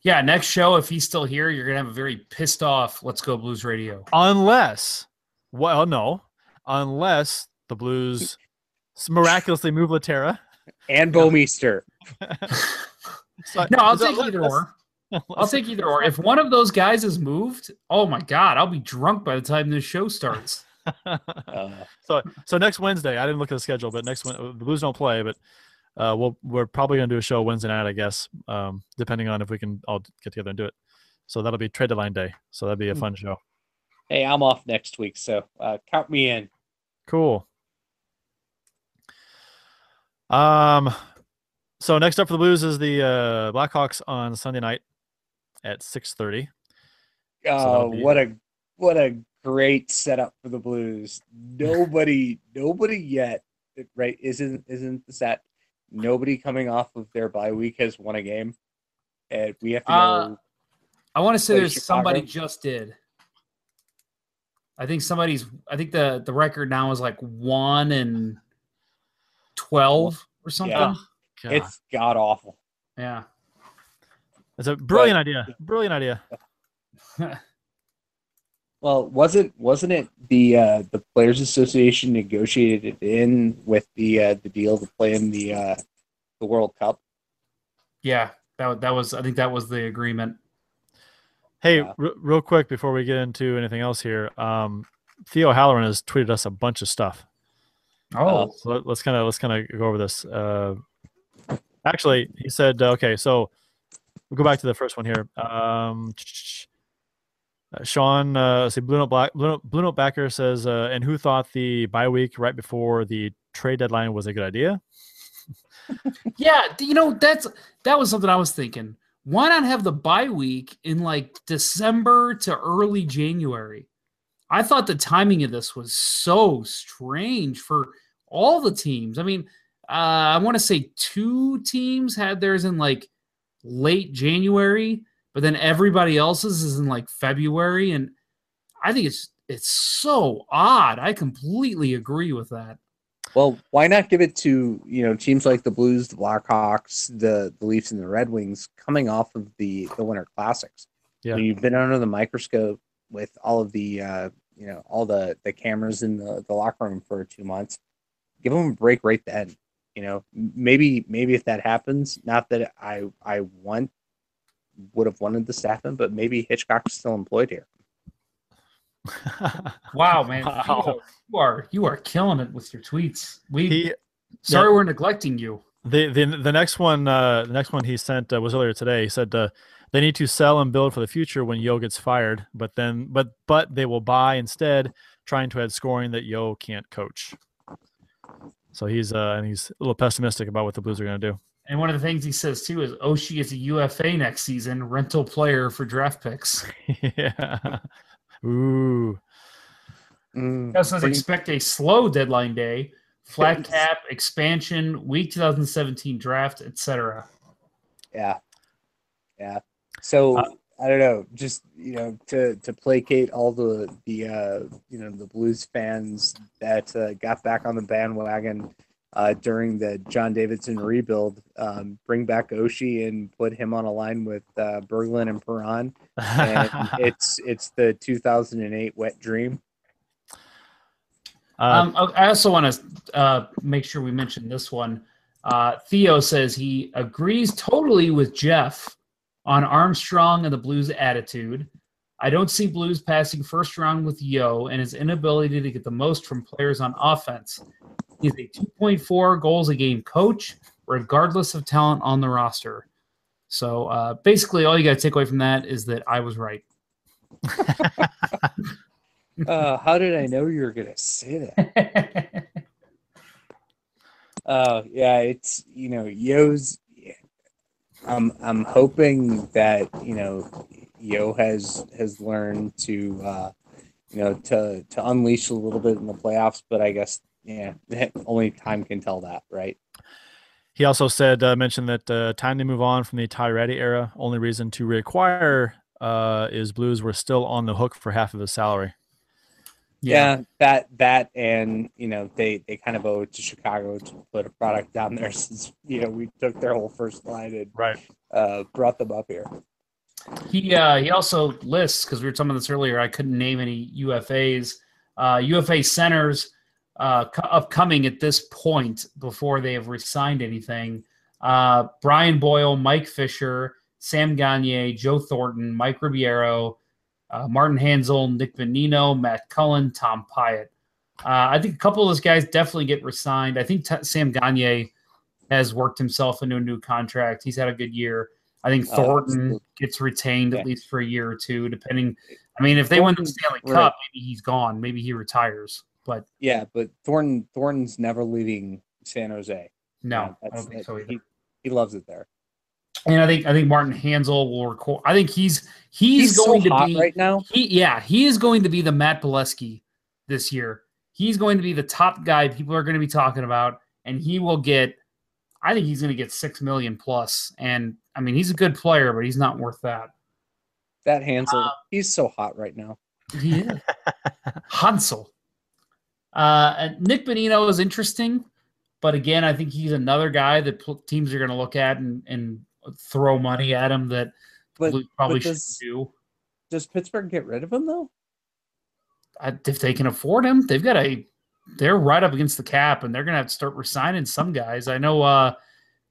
Yeah, next show, if he's still here, you're gonna have a very pissed off Let's Go Blues Radio. Unless, well, no, unless the Blues miraculously move Lehtera. And Bouwmeester. So- No, I'll take either let's- or. I'll take either or. If one of those guys is moved, oh my god, I'll be drunk by the time this show starts. Uh, so so next Wednesday, I didn't look at the schedule, but next Wed- the Blues don't play, but uh, we'll we're probably gonna do a show Wednesday night, I guess, um, depending on if we can all get together and do it. So that'll be trade deadline day. So that'll be a fun show. hey, I'm off next week, so uh, count me in. Cool. Um, so next up for the Blues is the uh, Blackhawks on Sunday night at six thirty. Oh, that'll be- what a what a great setup for the Blues. Nobody, nobody yet, right? Isn't isn't the set? Nobody coming off of their bye week has won a game, and we have to Uh, go. I want to say Play there's somebody just did. I think somebody's. I think the the record now is like one and twelve or something. Yeah. Yeah. God, it's god awful. Yeah. It's a brilliant idea. Brilliant idea. Well, wasn't wasn't it the uh, the Players Association negotiated it in with the uh, the deal to play in the uh, the World Cup? yeah, that that was. I think that was the agreement. Hey, Yeah. r- real quick before we get into anything else here, um, Theo Halloran has tweeted us a bunch of stuff. Oh, So let, us kind of let's kind of go over this. Uh, actually, he said, uh, okay, so we'll go back to the first one here. Um, uh, Sean, uh, let's see, Blue Note Black, Blue Note, Blue Note Backer says, uh, and who thought the bye week right before the trade deadline was a good idea? yeah. You know that's that was something I was thinking. Why not have the bye week in like December to early January? I thought the timing of this was so strange for all the teams. I mean, uh, I want to say two teams had theirs in like late January, but then everybody else's is in like February, and I think it's it's so odd. I completely agree with that. Well, why not give it to you know teams like the Blues, the Blackhawks, the the Leafs, and the Red Wings coming off of the the Winter Classics? Yeah. When you've been under the microscope with all of the uh, you know all the the cameras in the the locker room for two months. Give them a break right then. You know, maybe maybe if that happens, not that I I want would have wanted this to happen, but maybe Hitchcock's still employed here. Wow, man, Wow. Theo, you are you are killing it with your tweets. We he sorry we're neglecting you. the the the next one uh, the next one he sent uh, was earlier today. He said uh, they need to sell and build for the future when Yeo gets fired, but then but but they will buy instead, trying to add scoring that Yeo can't coach. So he's uh and he's a little pessimistic about what the Blues are going to do. And one of the things he says too is Oshie is a UFA next season, rental player for draft picks. yeah. Ooh. Mm, He says pretty- expect a slow deadline day, flat cap, expansion, week 2017 draft, etc. Yeah. Yeah. So Uh, I don't know, just you know, to to placate all the the uh you know the Blues fans that uh, got back on the bandwagon uh during the John Davidson rebuild, um, bring back Oshie and put him on a line with uh Berglund and Perron. And it's it's the two thousand and eight wet dream. Uh, Um, I I also want to uh, make sure we mention this one. Uh, Theo says he agrees totally with Jeff on Armstrong and the Blues' attitude. I don't see Blues passing first round with Yeo and his inability to get the most from players on offense. He's a 2.4 goals a game coach, regardless of talent on the roster. So uh, basically, all you got to take away from that is that I was right. Uh, how did I know you were gonna say that? Uh, yeah, it's you know, Yeo's. I'm I'm hoping that you know, Yeo has has learned to uh, you know to to unleash a little bit in the playoffs, but I guess yeah, only time can tell that, right? He also said uh, mentioned that uh, time to move on from the Ty Rattie era. Only reason to reacquire uh, is Blues were still on the hook for half of his salary. Yeah. that that and you know they they kind of owe it to Chicago to put a product down there since you know we took their whole first line and Right. uh, brought them up here. He uh, he also lists because we were talking about this earlier. I couldn't name any UFAs. Uh, UFA centers uh, upcoming at this point before they have resigned anything. Uh, Brian Boyle, Mike Fisher, Sam Gagne, Joe Thornton, Mike Ribeiro, uh, Martin Hanzal, Nick Bonino, Matt Cullen, Tom Pyatt. Uh, I think a couple of those guys definitely get resigned. I think t- Sam Gagne has worked himself into a new contract. He's had a good year. I think Oh, Thornton gets retained Yeah. at least for a year or two, depending. I mean, if they win the Thornton- Stanley right. Cup, maybe he's gone. Maybe he retires. But Yeah, but Thornton Thornton's never leaving San Jose. No, Uh, I don't think that- so either. He, he loves it there. And I think I think Martin Hanzal will record. I think he's he's, He's, so going to hot be right now. he yeah he is going to be the Matt Bolesky this year. He's going to be the top guy people are going to be talking about, and he will get. I think he's going to get six million plus, and I mean he's a good player, but he's not worth that. That Hansel, Uh, he's so hot right now. He is Hansel. Uh, Nick Bonino is interesting, but again, I think he's another guy that teams are going to look at and and throw money at him that But, probably but should does, do. does Pittsburgh get rid of him though? I, if they can afford him, they've got a. They're right up against the cap, and they're going to have to start resigning some guys. I know uh,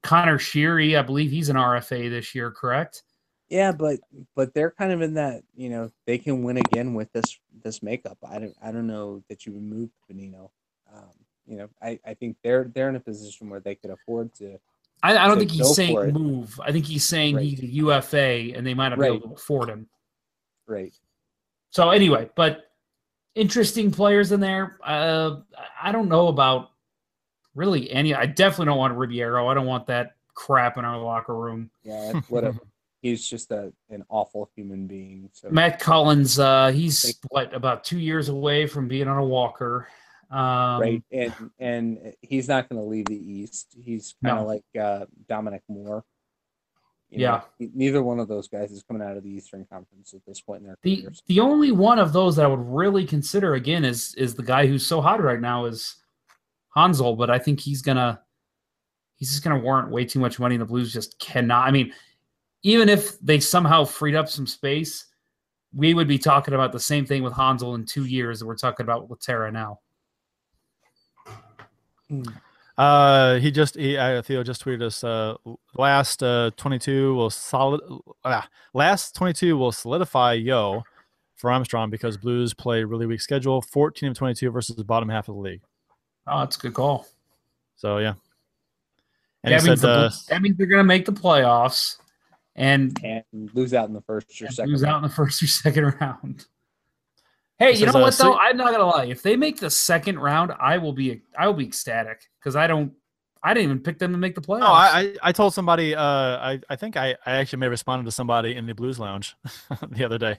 Conor Sheary. I believe he's an RFA this year, correct? Yeah, but but they're kind of in that you know they can win again with this this makeup. I don't I don't know that you would move Bonino. Um, you know, I, I think they're they're in a position where they could afford to. I, I don't think he's saying move. I think he's saying Right. he's a UFA, and they might not be able to afford him. Right. So anyway, but interesting players in there. Uh, I don't know about really any. I definitely don't want Ribeiro. I don't want that crap in our locker room. Yeah. Whatever. He's just a an awful human being. So Matt Collins, uh, he's what about two years away from being on a walker. Um, right, and and he's not going to leave the East. He's kind of No. like uh, Dominic Moore. You Yeah. know, neither one of those guys is coming out of the Eastern Conference at this point in their The careers. the only one of those that I would really consider again is is the guy who's so hot right now is Hansel, but I think he's gonna he's just gonna warrant way too much money. and The Blues just cannot. I mean, even if they somehow freed up some space, we would be talking about the same thing with Hanzal in two years that we're talking about with Terra now. Uh, he just he uh, Theo just tweeted us. Uh, last uh 22 will solid. Uh, last 22 will solidify Yeo for Armstrong because Blues play really weak schedule. 14 of 22 versus the bottom half of the league. Oh, that's a good call. So yeah. And that, means said, the uh, that means they're gonna make the playoffs and and lose out in the first or and second. lose out in the first or second round. Hey, This you know what though? se- I'm not gonna lie. If they make the second round, I will be I will be ecstatic because I don't I didn't even pick them to make the playoffs. No, I, I I told somebody. Uh, I I think I I actually may have responded to somebody in the Blues Lounge the other day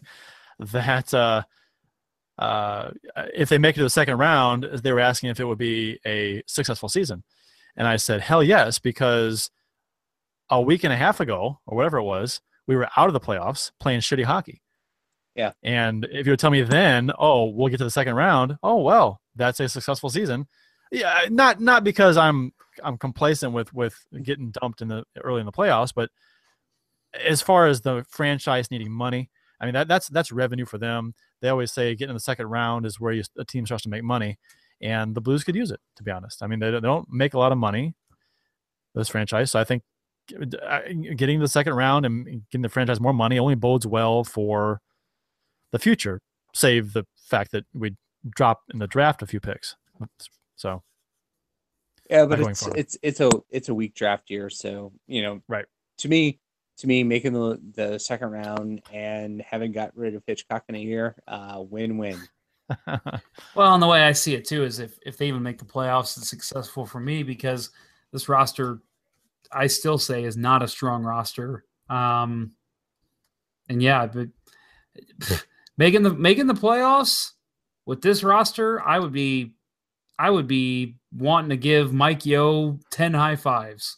that uh, uh, if they make it to the second round, they were asking if it would be a successful season, and I said hell yes because a week and a half ago or whatever it was, we were out of the playoffs playing shitty hockey. Yeah. And if you would tell me then, oh, we'll get to the second round, oh well, that's a successful season. Yeah, not not because I'm I'm complacent with with getting dumped in the early in the playoffs, but as far as the franchise needing money, I mean that that's that's revenue for them. They always say getting in the second round is where you, a team starts to make money, and the Blues could use it. To be honest, I mean they, they don't make a lot of money. This franchise, so I think getting the second round and getting the franchise more money only bodes well for the future. Save the fact that we drop in the draft a few picks. So Yeah, but it's it's it's a it's a weak draft year, so you know. Right. To me, to me, making the the second round and having got rid of Hitchcock in a year, uh, win win. well, and the way I see it too is if if they even make the playoffs, it's successful for me because this roster, I still say, is not a strong roster. Um, and yeah, but making the making the playoffs with this roster, I would be, I would be wanting to give Mike Yeo ten high fives.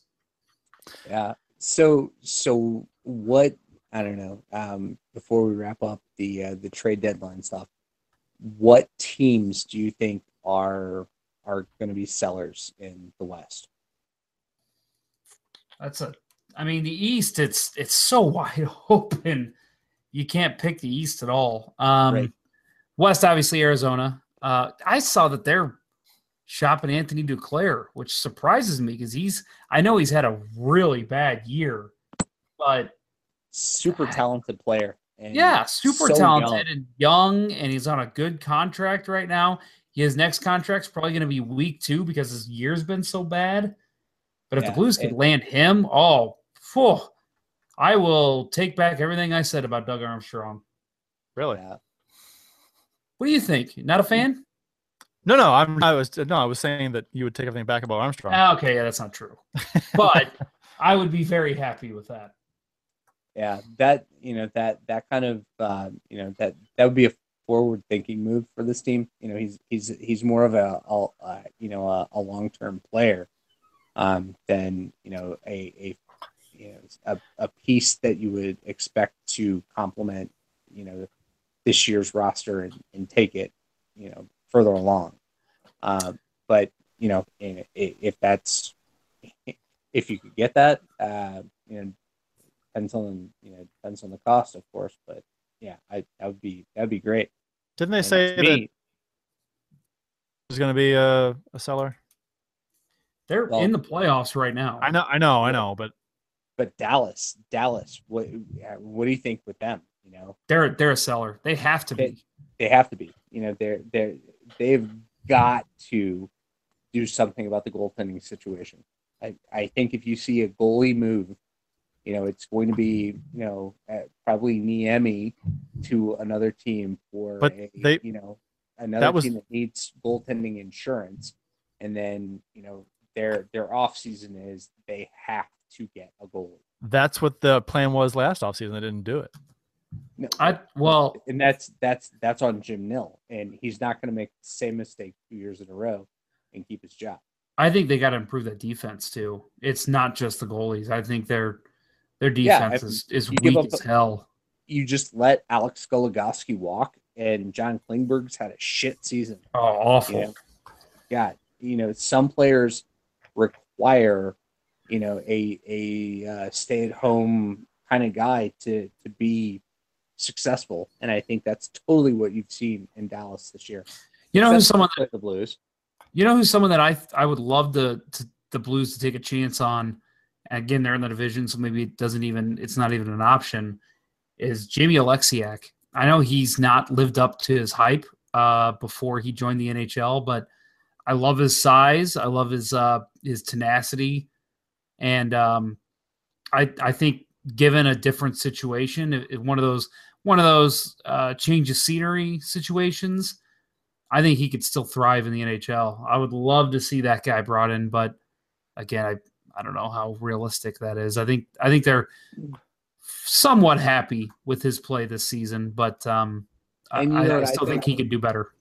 Yeah. So so what? I don't know. Um, before we wrap up the uh, the trade deadline stuff, what teams do you think are are going to be sellers in the West? That's a. I mean, the East. It's it's so wide open. You can't pick the East at all. Um, Right. West, obviously, Arizona. Uh, I saw that they're shopping Anthony Duclair, which surprises me because he's. I know he's had a really bad year, but Super talented player. And yeah, super so talented young. and young, and he's on a good contract right now. His next contract's probably going to be week two because his year's been so bad. But if Yeah, the Blues could land him, oh, phew, I will take back everything I said about Doug Armstrong. really, Yeah. What do you think? Not a fan? No, no, I'm. I was no, I was saying that you would take everything back about Armstrong. Ah, Okay, yeah, that's not true. But I would be very happy with that. Yeah, that you know that that kind of uh, you know that that would be a forward thinking move for this team. You know, he's he's he's more of a, a, a you know a, a long term player um, than you know a a you know a, a piece that you would expect to complement you know this year's roster and, and take it you know further along. Um, but you know if that's if you could get that, uh, you know depends on you know depends on the cost, of course. But yeah, I that would be that would be great. Didn't they And say that there's going to be a, a seller? They're Well- in the playoffs right now. I know, I know, I know, but but Dallas, Dallas, what what do you think with them? You know, They're they're a seller. They have to be. they have to be. You know, they're they're they've got to do something about the goaltending situation. I, I think if you see a goalie move, you know, it's going to be you know uh, probably Niemi to another team for But a, they- you know another that was- team that needs goaltending insurance, and then you know their their off season is they have to get a goalie. that's what the plan was last offseason. They didn't do it. No, I well, and that's that's that's on Jim Nill, and he's not going to make the same mistake two years in a row and keep his job. I think they got to improve that defense too. It's not just the goalies. I think their their defense if is, is you weak up as a- hell. You just let Alex Goligoski walk, and John Klingberg's had a shit season. Oh, awful. You know, God, you know, some players require, you know, a a uh, stay at home kind of guy to to be successful, and I think that's totally what you've seen in Dallas this year. You know who's someone for the Blues. You know who's someone that I I would love to, to the Blues to take a chance on. Again, they're in the division, so maybe it doesn't even it's not even an option. Is Jamie Oleksiak? I know he's not lived up to his hype uh, before he joined the NHL, but I love his size. I love his uh, his tenacity, and um, I I think given a different situation, if, if one of those one of those uh, change of scenery situations, I think he could still thrive in the NHL. I would love to see that guy brought in, but again, I I don't know how realistic that is. I think I think they're somewhat happy with his play this season, but um, I, I, I still think think? he could do better.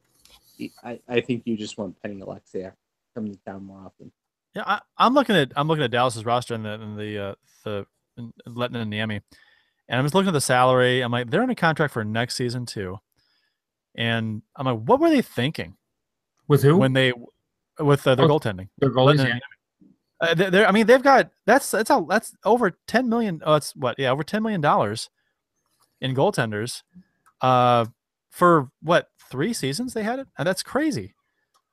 I, I think you just want Penny Oleksiak coming to town more often. Yeah, I, I'm looking at I'm looking at Dallas's roster and the and the uh, the and letting in Niemi, and I'm just looking at the salary. I'm like, they're in a contract for next season too, and I'm like, what were they thinking With who? when they with uh, their Oh, goaltending? Their goalies, Letting yeah. Uh, they're, they're- I mean, they've got that's that's a, that's over ten million. Oh, it's what? Yeah, over ten million dollars in goaltenders, uh, for what three seasons they had it, and that's crazy.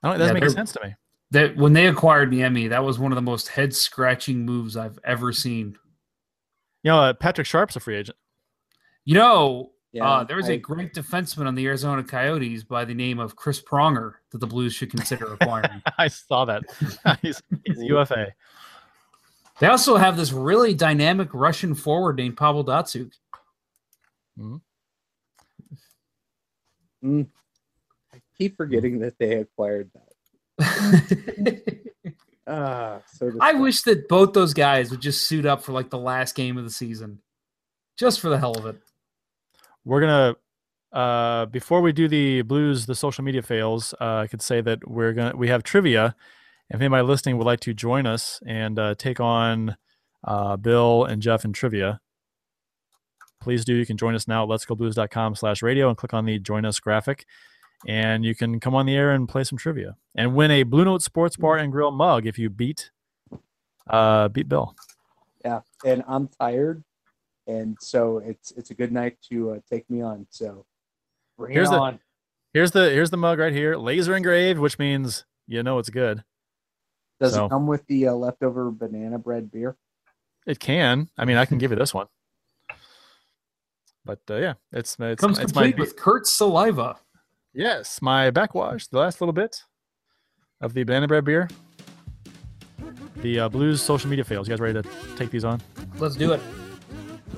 I don't. It doesn't Yeah, make sense to me. That when they acquired Niemi, that was one of the most head scratching moves I've ever seen. You know, uh, Patrick Sharp's a free agent. You know, Yeah, uh, there was I- a great defenseman on the Arizona Coyotes by the name of Chris Pronger that the Blues should consider acquiring. I saw that. he's, he's UFA. they also have this really dynamic Russian forward named Pavel Datsyuk. Mm. I keep forgetting that they acquired that. Ah, so I disgusting. wish that both those guys would just suit up for like the last game of the season, just for the hell of it. We're gonna uh, before we do the blues, the social media fails. Uh, I could say that we're gonna we have trivia. If anybody listening would like to join us and uh, take on uh, Bill and Jeff in trivia, please do. You can join us now at letsgoblues.com slash radio and click on the join us graphic. And you can come on the air and play some trivia and win a Blue Note Sports Bar and Grill mug if you beat uh, beat Bill. yeah, and I'm tired, and so it's it's a good night to uh, take me on. So bring Here's it the- on. Here's the here's the mug right here, laser engraved, which means you know it's good. Does so- it come with the uh, leftover banana bread beer? It can. I mean, I can give you this one. But uh, yeah, it's it's, Comes it's my complete with Curt's saliva. Yes, my backwash, the last little bit of the banana bread beer. The uh, Blues social media fails. You guys ready to take these on? Let's do it.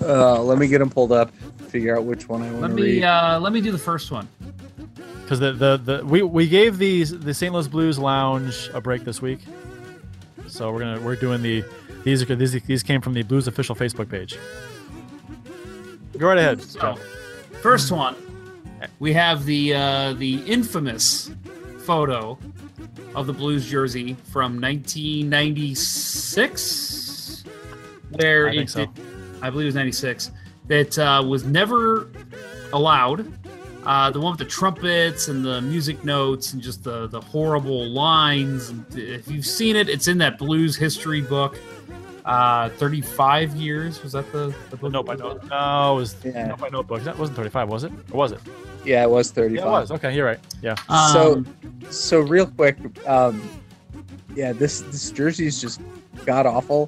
Uh, let me get them pulled up. Figure out which one I want Let to me read. uh, let me do the first one. because the, the the we we gave these the St. Louis Blues Lounge a break this week, so we're gonna we're doing the these are these these came from the Blues official Facebook page. Go right ahead. So, first one, we have the uh, the infamous photo of the Blues jersey from 1996, where I think it so. did, I believe it was 96, that uh, was never allowed. Uh, the one with the trumpets and the music notes and just the, the horrible lines. If you've seen it, it's in that blues history book. Uh, 35 years was that the, the book? Note by note. No, it was Yeah. note by notebook. That wasn't 35, was it? Or was it? Yeah, it was 35. Yeah, it was. Okay, you're right. Yeah. So- Um, So real quick, um, yeah, this this jersey is just god awful,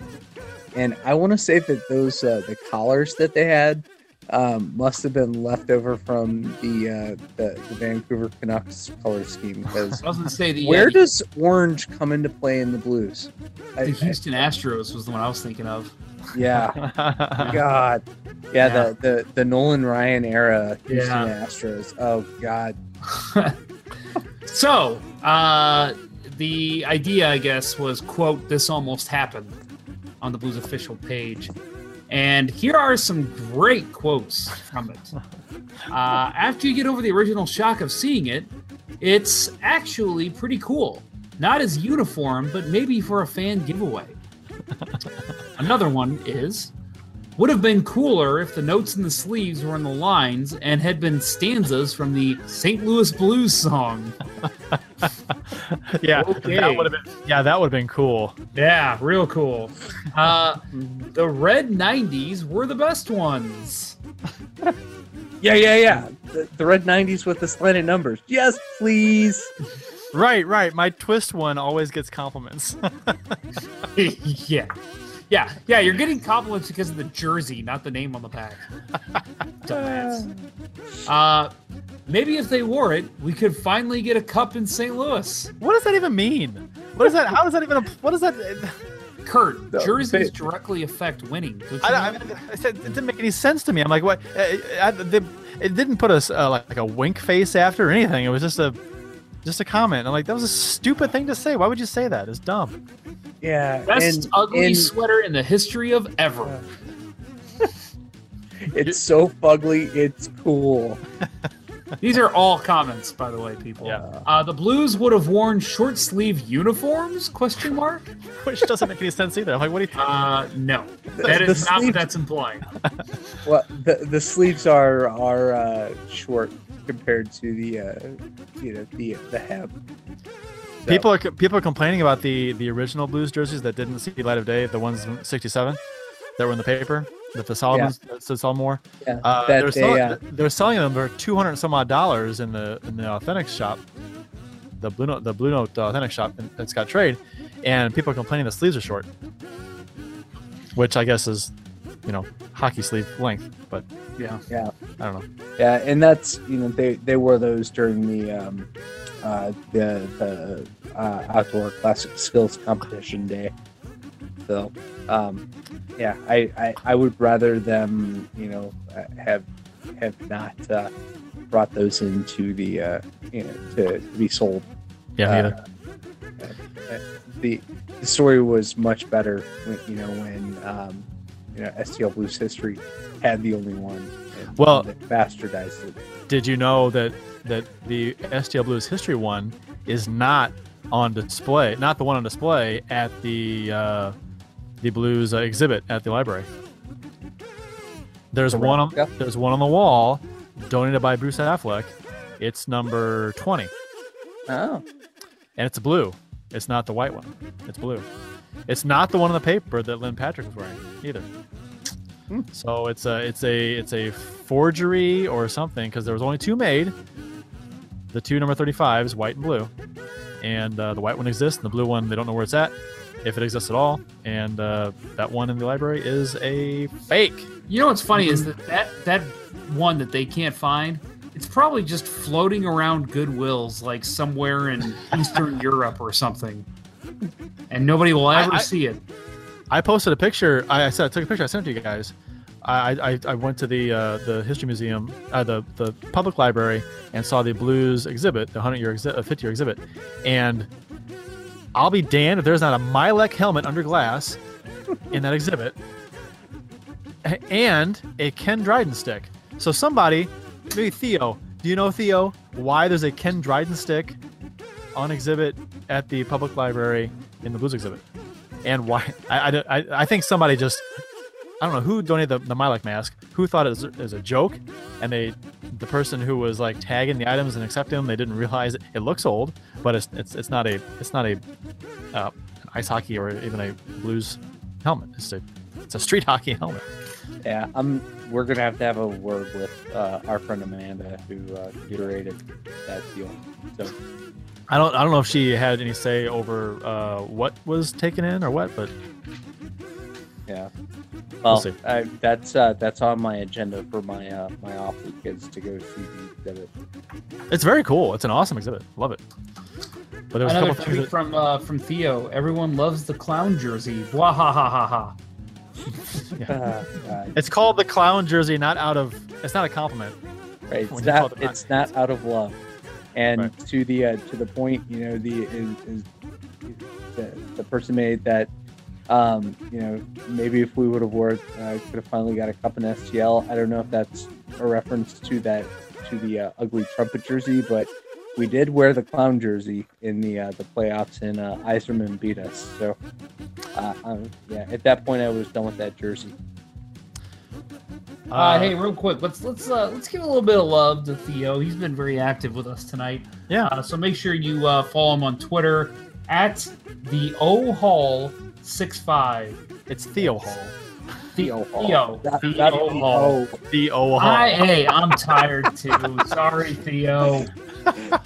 and I want to say that those uh, the collars that they had um, must have been left over from the uh, the, the Vancouver Canucks color scheme because I was going to say the, where does orange come into play in the Blues? I- the I- Houston Astros was the one I was thinking of. Yeah, God, yeah, Yeah. the the the Nolan Ryan era Houston Yeah. Astros. Oh God, So, uh, the idea, I guess, was quote, this almost happened on the Blues official page. And here are some great quotes from it. Uh, after you get over the original shock of seeing it, it's actually pretty cool. Not as uniform, but maybe for a fan giveaway. Another one is would have been cooler if the notes in the sleeves were in the lines and had been stanzas from the St. Louis Blues song. yeah, Okay. that would have been. Yeah, that would have been cool. Yeah, real cool. Uh, the red 90s were the best ones. yeah, yeah, yeah. The, the red '90s with the slanted numbers. Yes, please. Right, right. My twist one always gets compliments. yeah. Yeah, yeah, you're getting compliments because of the jersey, not the name on the back. Dumbass. Uh, maybe if they wore it, we could finally get a cup in St. Louis. what does that even mean? What is that? How does that even? What is that? Curt, No, jerseys they- directly affect winning. I, I, that? I said it didn't make any sense to me. I'm like, what? Uh, I, they, it didn't put us uh, like, like a wink face after or anything. It was just a just a comment. I'm like, that was a stupid thing to say. Why would you say that? It's dumb. Yeah, Best and, ugly and sweater in the history of ever. it's so fugly. It's cool. These are all comments, by the way, people. Yeah. Uh, the Blues would have worn short sleeve uniforms? Question mark. Which doesn't make any sense either. I'm like, what do you? Uh, no, The- that the is not what that's implying. Well, the the sleeves are are uh, short compared to the uh, you know the the hem. So, People are people are complaining about the the original Blues jerseys that didn't see light of day, the ones '67 that were in the paper, that the Solomons that said Solomore. yeah, Uh, they're, they, selling, uh, they're selling them for two hundred some odd dollars in the in the authentic shop, the Blue Note the Blue Note authentic shop that's Scottrade, and people are complaining the sleeves are short, which I guess is, you know, hockey sleeve length. But Yeah. yeah, I don't know. yeah, and that's you know they they wore those during the um, uh, the the uh, outdoor classic skills competition day. So, um, yeah, I, I I would rather them you know have have not uh, brought those into the uh, you know to, to be sold. Yeah, Uh, uh, the the story was much better when, you know when um, you know STL Blues history had the only one and, Well- and bastardized it. Did you know that that the STL Blues history one is not on display, not the one on display at the uh, the Blues uh, exhibit at the library. There's one on replica? there's one on the wall, donated by Bruce Affleck. It's number twenty, oh and it's blue. It's not the white one. It's blue. It's not the one on the paper that Lynn Patrick was wearing either. Hmm. So it's a it's a it's a forgery or something because there was only two made. The two number 35s, white and blue, and uh, the white one exists, and the blue one they don't know where it's at, if it exists at all. And uh, that one in the library is a fake. You know what's funny is that, that that one that they can't find, it's probably just floating around Goodwills like somewhere in Eastern Europe or something. And nobody will ever I- I- see it. I posted a picture. I, I said I took a picture. I sent it to you guys I, I, I went to the uh, the history museum, uh, the the public library, and saw the blues exhibit, the hundred year exhibit, fifty year exhibit, and I'll be damned if there's not a Milek helmet under glass in that exhibit, and a Ken Dryden stick. So somebody, maybe Theo, do you know Theo why there's a Ken Dryden stick on exhibit at the public library in the blues exhibit? And why? I, I, I, I think somebody just I don't know who donated the, the Milek mask, who thought it was, it was a joke, and they, the person who was like tagging the items and accepting them, they didn't realize it. It looks old, but it's it's, it's not a it's not a uh, ice hockey or even a blues helmet. It's a it's a street hockey helmet. Yeah, I'm. We're gonna have to have a word with uh, our friend Amanda, who uh, curated that deal. So I don't I don't know if she had any say over uh, what was taken in or what, but yeah. We'll Well, see. I, that's uh, that's on my agenda for my uh, my off week is to go see the exhibit. it's very cool. It's an awesome exhibit. Love it. But there was a couple tweet that, from uh, from Theo. Everyone loves the clown jersey. Wah ha ha ha ha. Uh, uh, it's called the clown jersey, not out of. It's not a compliment. right, it's When you call not it it's not out of love, and Right. to the uh, to the point, you know, the is, is the, the person made that. Um, you know, maybe if we would have wore, it, uh, could have finally got a cup in STL. I don't know if that's a reference to that to the uh, ugly trumpet jersey, but we did wear the clown jersey in the uh, the playoffs, and uh, Yzerman beat us. So, uh, um, yeah, at that point, I was done with that jersey. Uh, hey, real quick, let's let's uh, let's give a little bit of love to Theo. He's been very active with us tonight. Yeah. Uh, so make sure you uh, follow him on Twitter at the O Hall six five. It's Theo Hall. Theo Hall. Theo. Not- Theo not Hall. Theo Hall. I, hey, I'm tired too. Sorry, Theo.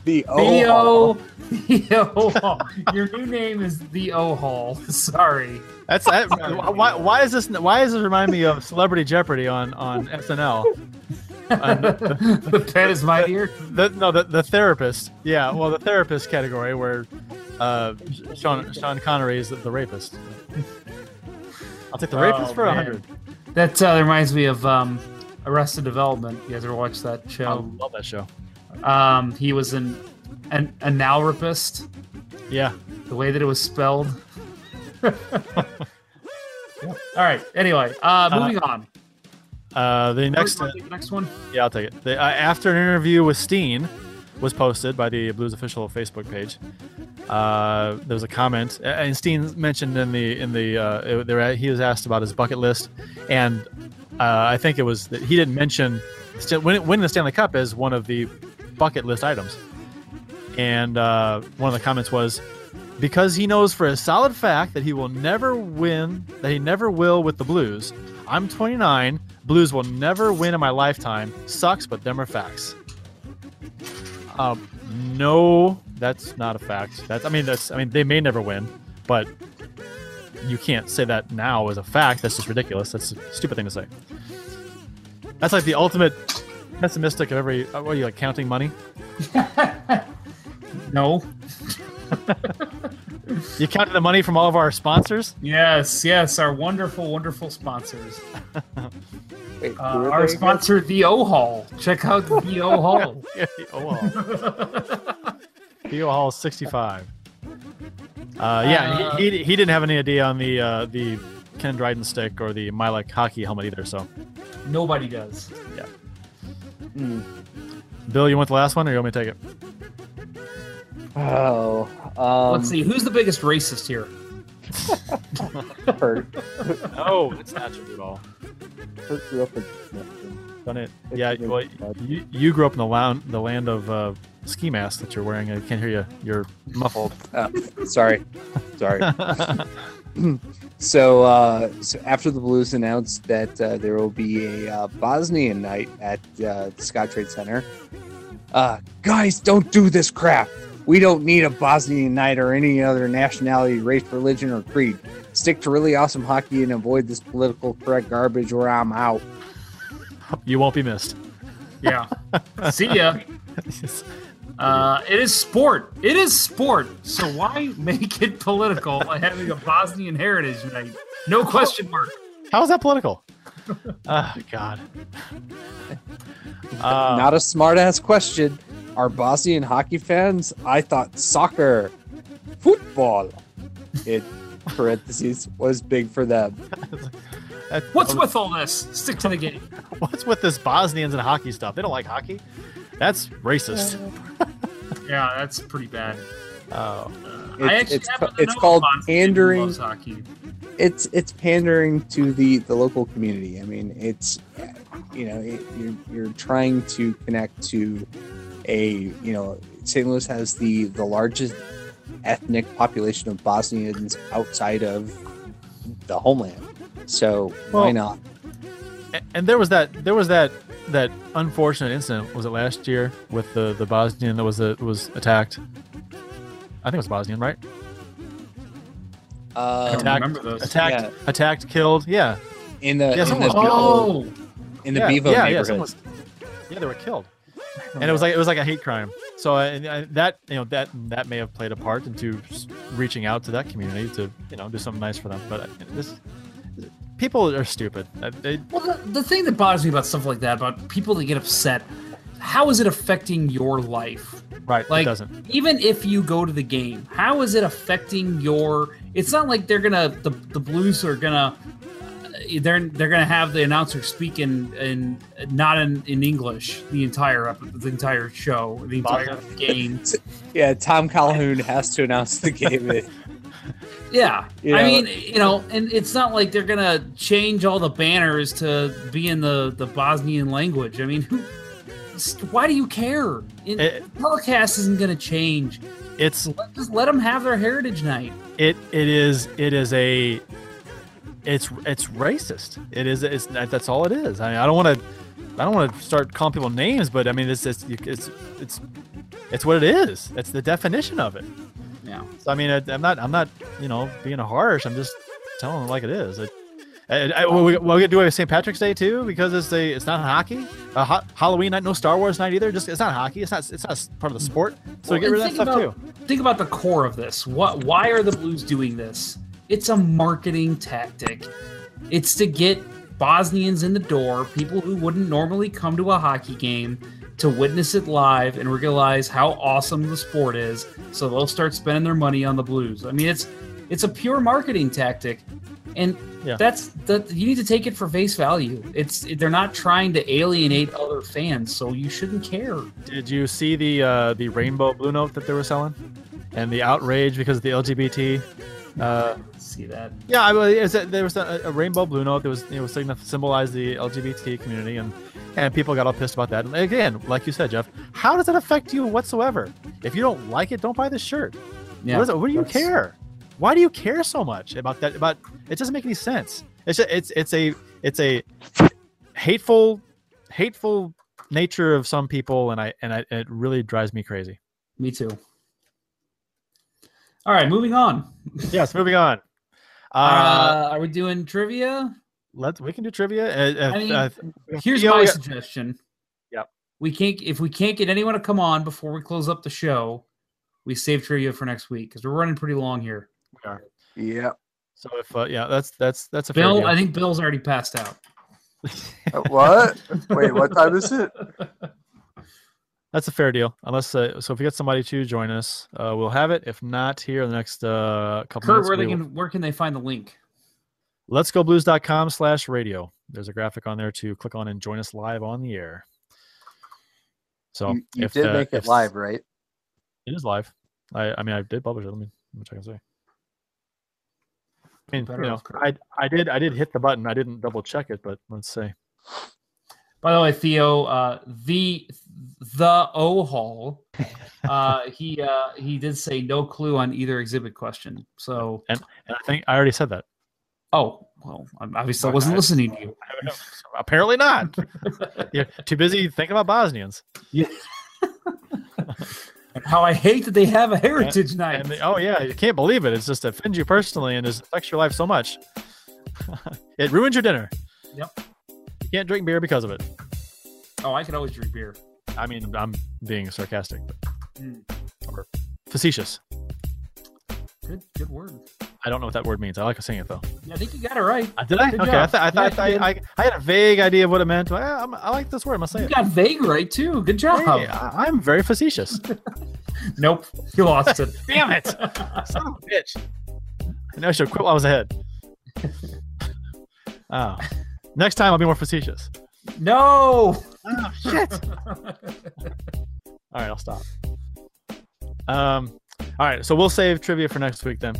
The Theo. Theo. Hall. Your new name is the O Hall. Sorry. That's that. why, why is this? Why does this remind me of Celebrity Jeopardy on on SNL? Uh, the, the pen is mightier. the, no, the, the therapist. Yeah, well, the therapist category where uh, Sean Sean Connery is the, the rapist. I'll take the rapist Oh, for a hundred. That uh, reminds me of um, Arrested Development. You guys ever watch that I show? love that show. Um, he was an an analrapist. Yeah. The way that it was spelled. All right. Anyway, uh, moving on. Uh, the next. Wanna the next one. Yeah, I'll take it. The, uh, after an interview with Steen was posted by the Blues official Facebook page, uh, there was a comment, and Steen mentioned in the in the uh, there he was asked about his bucket list, and uh, I think it was that he didn't mention winning the Stanley Cup as one of the bucket list items, and uh, one of the comments was. Because he knows for a solid fact that he will never win, that he never will with the Blues. I'm 29. Blues will never win in my lifetime. Sucks, but them are facts. Um, no, that's not a fact. That's I mean that's I mean they may never win, but you can't say that now as a fact. That's just ridiculous. That's a stupid thing to say. That's like the ultimate pessimistic of every. uh, What are you like counting money? No. You counted the money from all of our sponsors. Yes, yes, our wonderful, wonderful sponsors. Wait, Uh, our they again? sponsor, the O Hall. Check out the O Hall. Yeah, oh well. Theo Hall 65. Uh, yeah, Uh, he, he, he didn't have any idea on the uh, the Ken Dryden stick or the Milek hockey helmet either. So, Nobody does. Hmm. Bill, you want the last one, or you want me to take it? Oh, um, Let's see, who's the biggest racist here? Curt. No, it's not true at all. Curt grew up in Done it. It's Yeah, well, you, you grew up in the land the land of uh, ski masks that you're wearing. I can't hear you. You're muffled. Sorry, sorry. So, uh, so after the Blues announced that uh, there will be a uh, Bosnian night at uh, the Scottrade Center, uh, guys, don't do this crap. We don't need a Bosnian night or any other nationality, race, religion, or creed. Stick to really awesome hockey and avoid this political correct garbage, or I'm out. you won't be missed. Yeah. See ya. Uh, it is sport. It is sport. So why make it political by having a Bosnian Heritage Night? No question mark. How is that political? oh God. Uh, Not a smart ass question. Are Bosnian hockey fans? I thought soccer, football, in parentheses, was big for them. What's um, with all this? Stick to the game. what's with this Bosnians and hockey stuff? They don't like hockey. That's racist. Yeah, that's pretty bad. Oh, uh, I It's- actually it's ca- it's called a Bosnian who pandering. hockey. It's it's pandering to the the local community. I mean, it's you know it, you're you're trying to connect to a you know St. Louis has the the largest ethnic population of Bosnians outside of the homeland. So why not? And there was that there was that that unfortunate incident. Was it last year with the the Bosnian that was uh, was attacked? I think it was Bosnian, right? I Um, Attacked- those. Attacked, yeah. attacked, killed. Yeah, in the Yeah, in the, was- Oh, in the yeah, Bevo yeah, yeah, neighborhood. someone was- yeah, they were killed, and it was like it was like a hate crime. So uh, and, uh, that you know that that may have played a part into reaching out to that community to you know do something nice for them. But uh, this people are stupid. Uh, They, well, the, the thing that bothers me about stuff like that, about people that get upset, how is it affecting your life? right, Like, it doesn't. even if you go to the game, how is it affecting your? It's not like they're gonna the the Blues are gonna they're they're gonna have the announcer speak in, in not in, in English the entire ep- the entire show the entire game. yeah, Tom Calhoun has to announce the game. Yeah, You I mean, you know, and it's not like they're gonna change all the banners to be in the the Bosnian language. I mean. Why do you care? It, It- telecast isn't gonna change. It's Let, just let them have their heritage night. it it is it is a it's it's racist. It is it's that's all it is. I mean, I don't want to I don't want to start calling people names, but I mean it's it's it's it's it's what it is. It's the definition of it. Yeah. So I mean, I, I'm not I'm not you know being harsh. I'm just telling it like it is. It, I, I, we, we'll get do it St. Patrick's Day too because it's a it's not hockey. Uh, ha- Halloween night, no Star Wars night either. Just it's not hockey. It's not it's not part of the sport. So Well, get rid of that stuff think too. about, Think about the core of this. What? Why are the Blues doing this? It's a marketing tactic. It's to get Bosnians in the door, people who wouldn't normally come to a hockey game, to witness it live and realize how awesome the sport is. So they'll start spending their money on the Blues. I mean, it's it's a pure marketing tactic, and Yeah. that's that. You need to take it for face value. It's they're not trying to alienate other fans, so you shouldn't care. Did you see the uh, the rainbow blue note that they were selling, and the outrage because of the LGBT? Uh, See that? yeah, I, a, there was a, a rainbow blue note that was you know sign- symbolized the LGBT community, and and people got all pissed about that. And again, like you said, Jeff, how does it affect you whatsoever? If you don't like it, don't buy the shirt. Yeah. what, is what do you that's- care? Why do you care so much about that? About it doesn't make any sense. It's just, it's it's a it's a hateful hateful nature of some people, and I and I, it really drives me crazy. Me too. All right, moving on. yes, moving on. Uh, Uh, are we doing trivia? let's we can do trivia. Uh, uh, I mean, uh, Here's Theo, my yeah. suggestion. Yep. We can't if we can't get anyone to come on before we close up the show. We save trivia for next week because we're running pretty long here. We are. Yeah. So if uh, yeah, that's that's that's a fair Bill, deal. I think Bill's already passed out. Uh, What? Wait, what time is it? That's a fair deal. Unless uh, so, if we get somebody to join us, uh, we'll have it. If not, here in the next uh, couple Curt, minutes, where they we will- can where can they find the link? let's go blues.com slash radio. There's a graphic on there to click on and join us live on the air. So You, you if did the- make it if- live, right? It is live. I I mean I did publish it. Let me let me check and see. I mean, Better you know. I I did I did hit the button. I didn't double check it, but let's see. By the way, Theo, uh, the the O Hall, uh, he uh, he did say no clue on either exhibit question. So, And I think I already said that. oh well, I obviously I wasn't listening to you. Apparently not. You're too busy thinking about Bosnians. Yeah. How I hate that they have a heritage night. And they- oh yeah, you can't believe it. It's just offends you personally and it affects your life so much. it ruins your dinner. Yep. You can't drink beer because of it. oh, I can always drink beer. I mean, I'm being sarcastic, but, Mm. or facetious. Good, good word. I don't know what that word means. I like saying it though. I think you got it right. Uh, did I? Good okay, job. I, th- I thought Yeah, I, I, I had a vague idea of what it meant. Yeah, I like this word. I'm gonna say You it. got vague right too. Good job. Hey, I, I'm very facetious. Nope, you lost it. Damn it! Son of a bitch. I know I should have quit while I was ahead. Oh. Next time I'll be more facetious. No. Oh shit! All right, I'll stop. Um, all right, so we'll save trivia for next week then.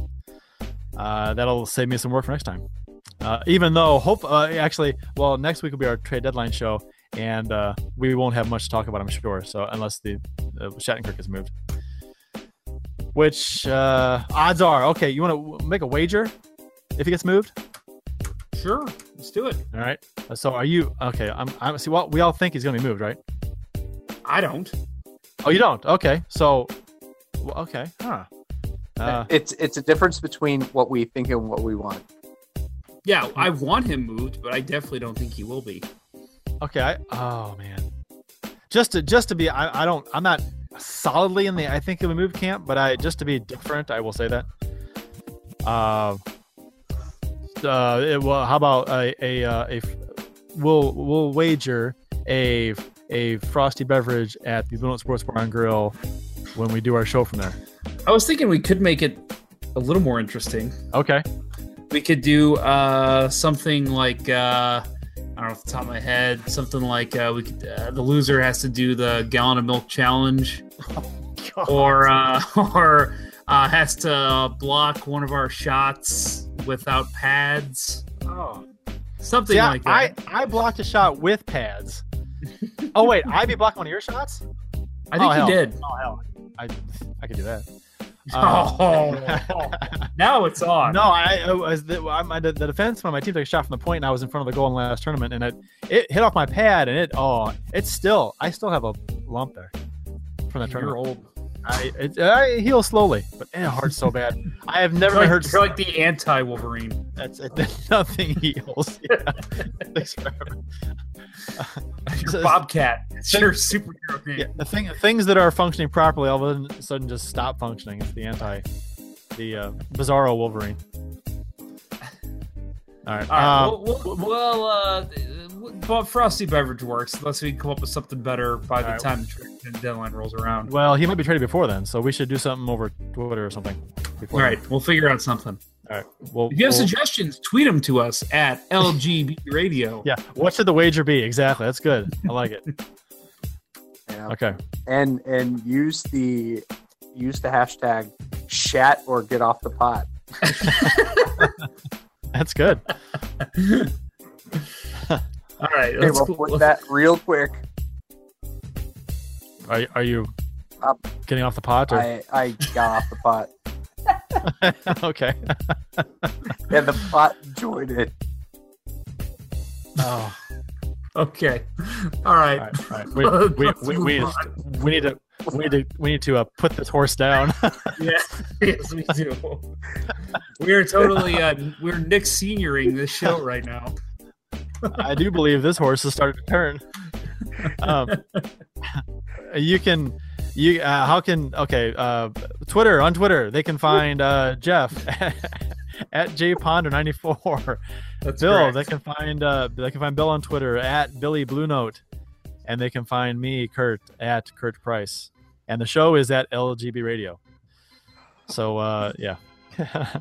Uh, that'll save me some work for next time. Uh, even though hope uh, actually, well, next week will be our trade deadline show, and uh, we won't have much to talk about, I'm sure. So unless the uh, Shattenkirk is moved, which uh, odds are okay. You want to make a wager if he gets moved? Sure, let's do it. All right. So are you okay? I'm. I'm. See, well, we all think he's gonna be moved, right? I don't. Oh, you don't? Okay. So, well, okay. Huh. Uh, it's it's a difference between what we think and what we want. Yeah, I want him moved, but I definitely don't think he will be. okay. I. Oh man. Just to just to be, I, I don't. I'm not solidly in the. I think it'll be moved camp, but I just to be different. I will say that. Uh. Uh. It, well, how about a a uh, a. f- We'll we'll wager a a frosty beverage at the Note Sports Bar and Grill when we do our show from there. I was thinking we could make it a little more interesting. Okay. We could do uh, something like uh, I don't know off the top of my head, something like uh, we could, uh, the loser has to do the gallon of milk challenge, or uh, or uh, has to block one of our shots without pads. Oh. Something See, I, like that. I, I blocked a shot with pads. oh wait, I be blocking one of your shots? I, think oh, hell. you did. Oh hell, I I could do that. Uh, Oh, now it's on. no, I, I was the, I'm, I, the the defense when my team took a shot from the point, and I was in front of the goal in the last tournament, and it it hit off my pad, and it oh, it's still I still have a lump there from that you're tournament. old. I it, I heal slowly, but it hurts so bad. I have never like, heard you're like the anti-Wolverine. that's it, nothing heals. Yeah. You're Bobcat. It's your superhero name. Yeah, the thing, things that are functioning properly all of a sudden just stop functioning. It's the anti, the uh, Bizarro Wolverine. All right. All right. um, well, well, well uh, but frosty beverage works unless we come up with something better by the All right. time the trade deadline rolls around. well, he might be traded before then, so we should do something over Twitter or something. All Before right, we'll figure out something. All right. Well, If you have we'll- suggestions, tweet them to us at LGB Radio. yeah. What should the wager be? Exactly. That's good. I like it. Yeah. Okay. And and use the use the hashtag shat or get off the pot. That's good. All right, Okay, let's we'll put that real quick. Are, are you Um, getting off the pot? Or? I I got off the pot. okay. And the pot joined it. Oh. Okay. All right. All right. All right. We, we, we, we, just- we need to we need to we need to uh, put this horse down. Yeah, yes, we do. We are totally uh, we're Nick senioring this show right now. I do believe this horse has started to turn. Um, you can, you uh, how can okay? Uh, Twitter on Twitter they can find uh, Jeff at jponder94. That's Bill correct. they can find uh, they can find Bill on Twitter at Billy Blue Note, and they can find me Curt at Curt Price, and the show is at LGB Radio. So uh, yeah.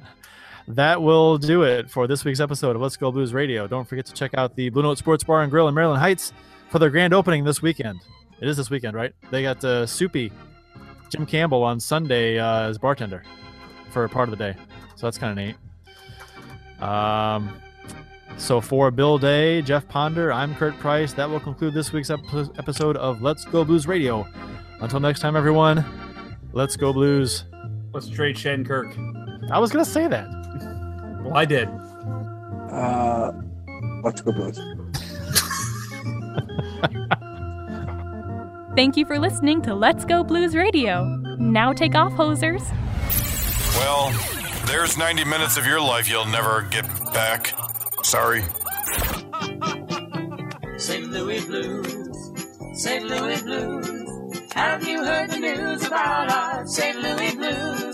that will do it for this week's episode of Let's Go Blues Radio. Don't forget to check out the Blue Note Sports Bar and Grill in Maryland Heights for their grand opening this weekend. It is this weekend, right? They got uh, Soupy Jim Campbell on Sunday uh, as bartender for part of the day. So that's kind of neat. Um, so for Bill Day, Jeff Ponder, I'm Curt Price. That will conclude this week's ep- episode of Let's Go Blues Radio. Until next time, everyone, let's go Blues. Let's trade Shattenkirk. I was going to say that. Well, I did. Uh, let's go Blues. Thank you for listening to Let's Go Blues Radio. Now take off, hosers. Well, there's 90 minutes of your life you'll never get back. Sorry. St. Louis Blues, St. Louis Blues. Have you heard the news about our St. Louis Blues?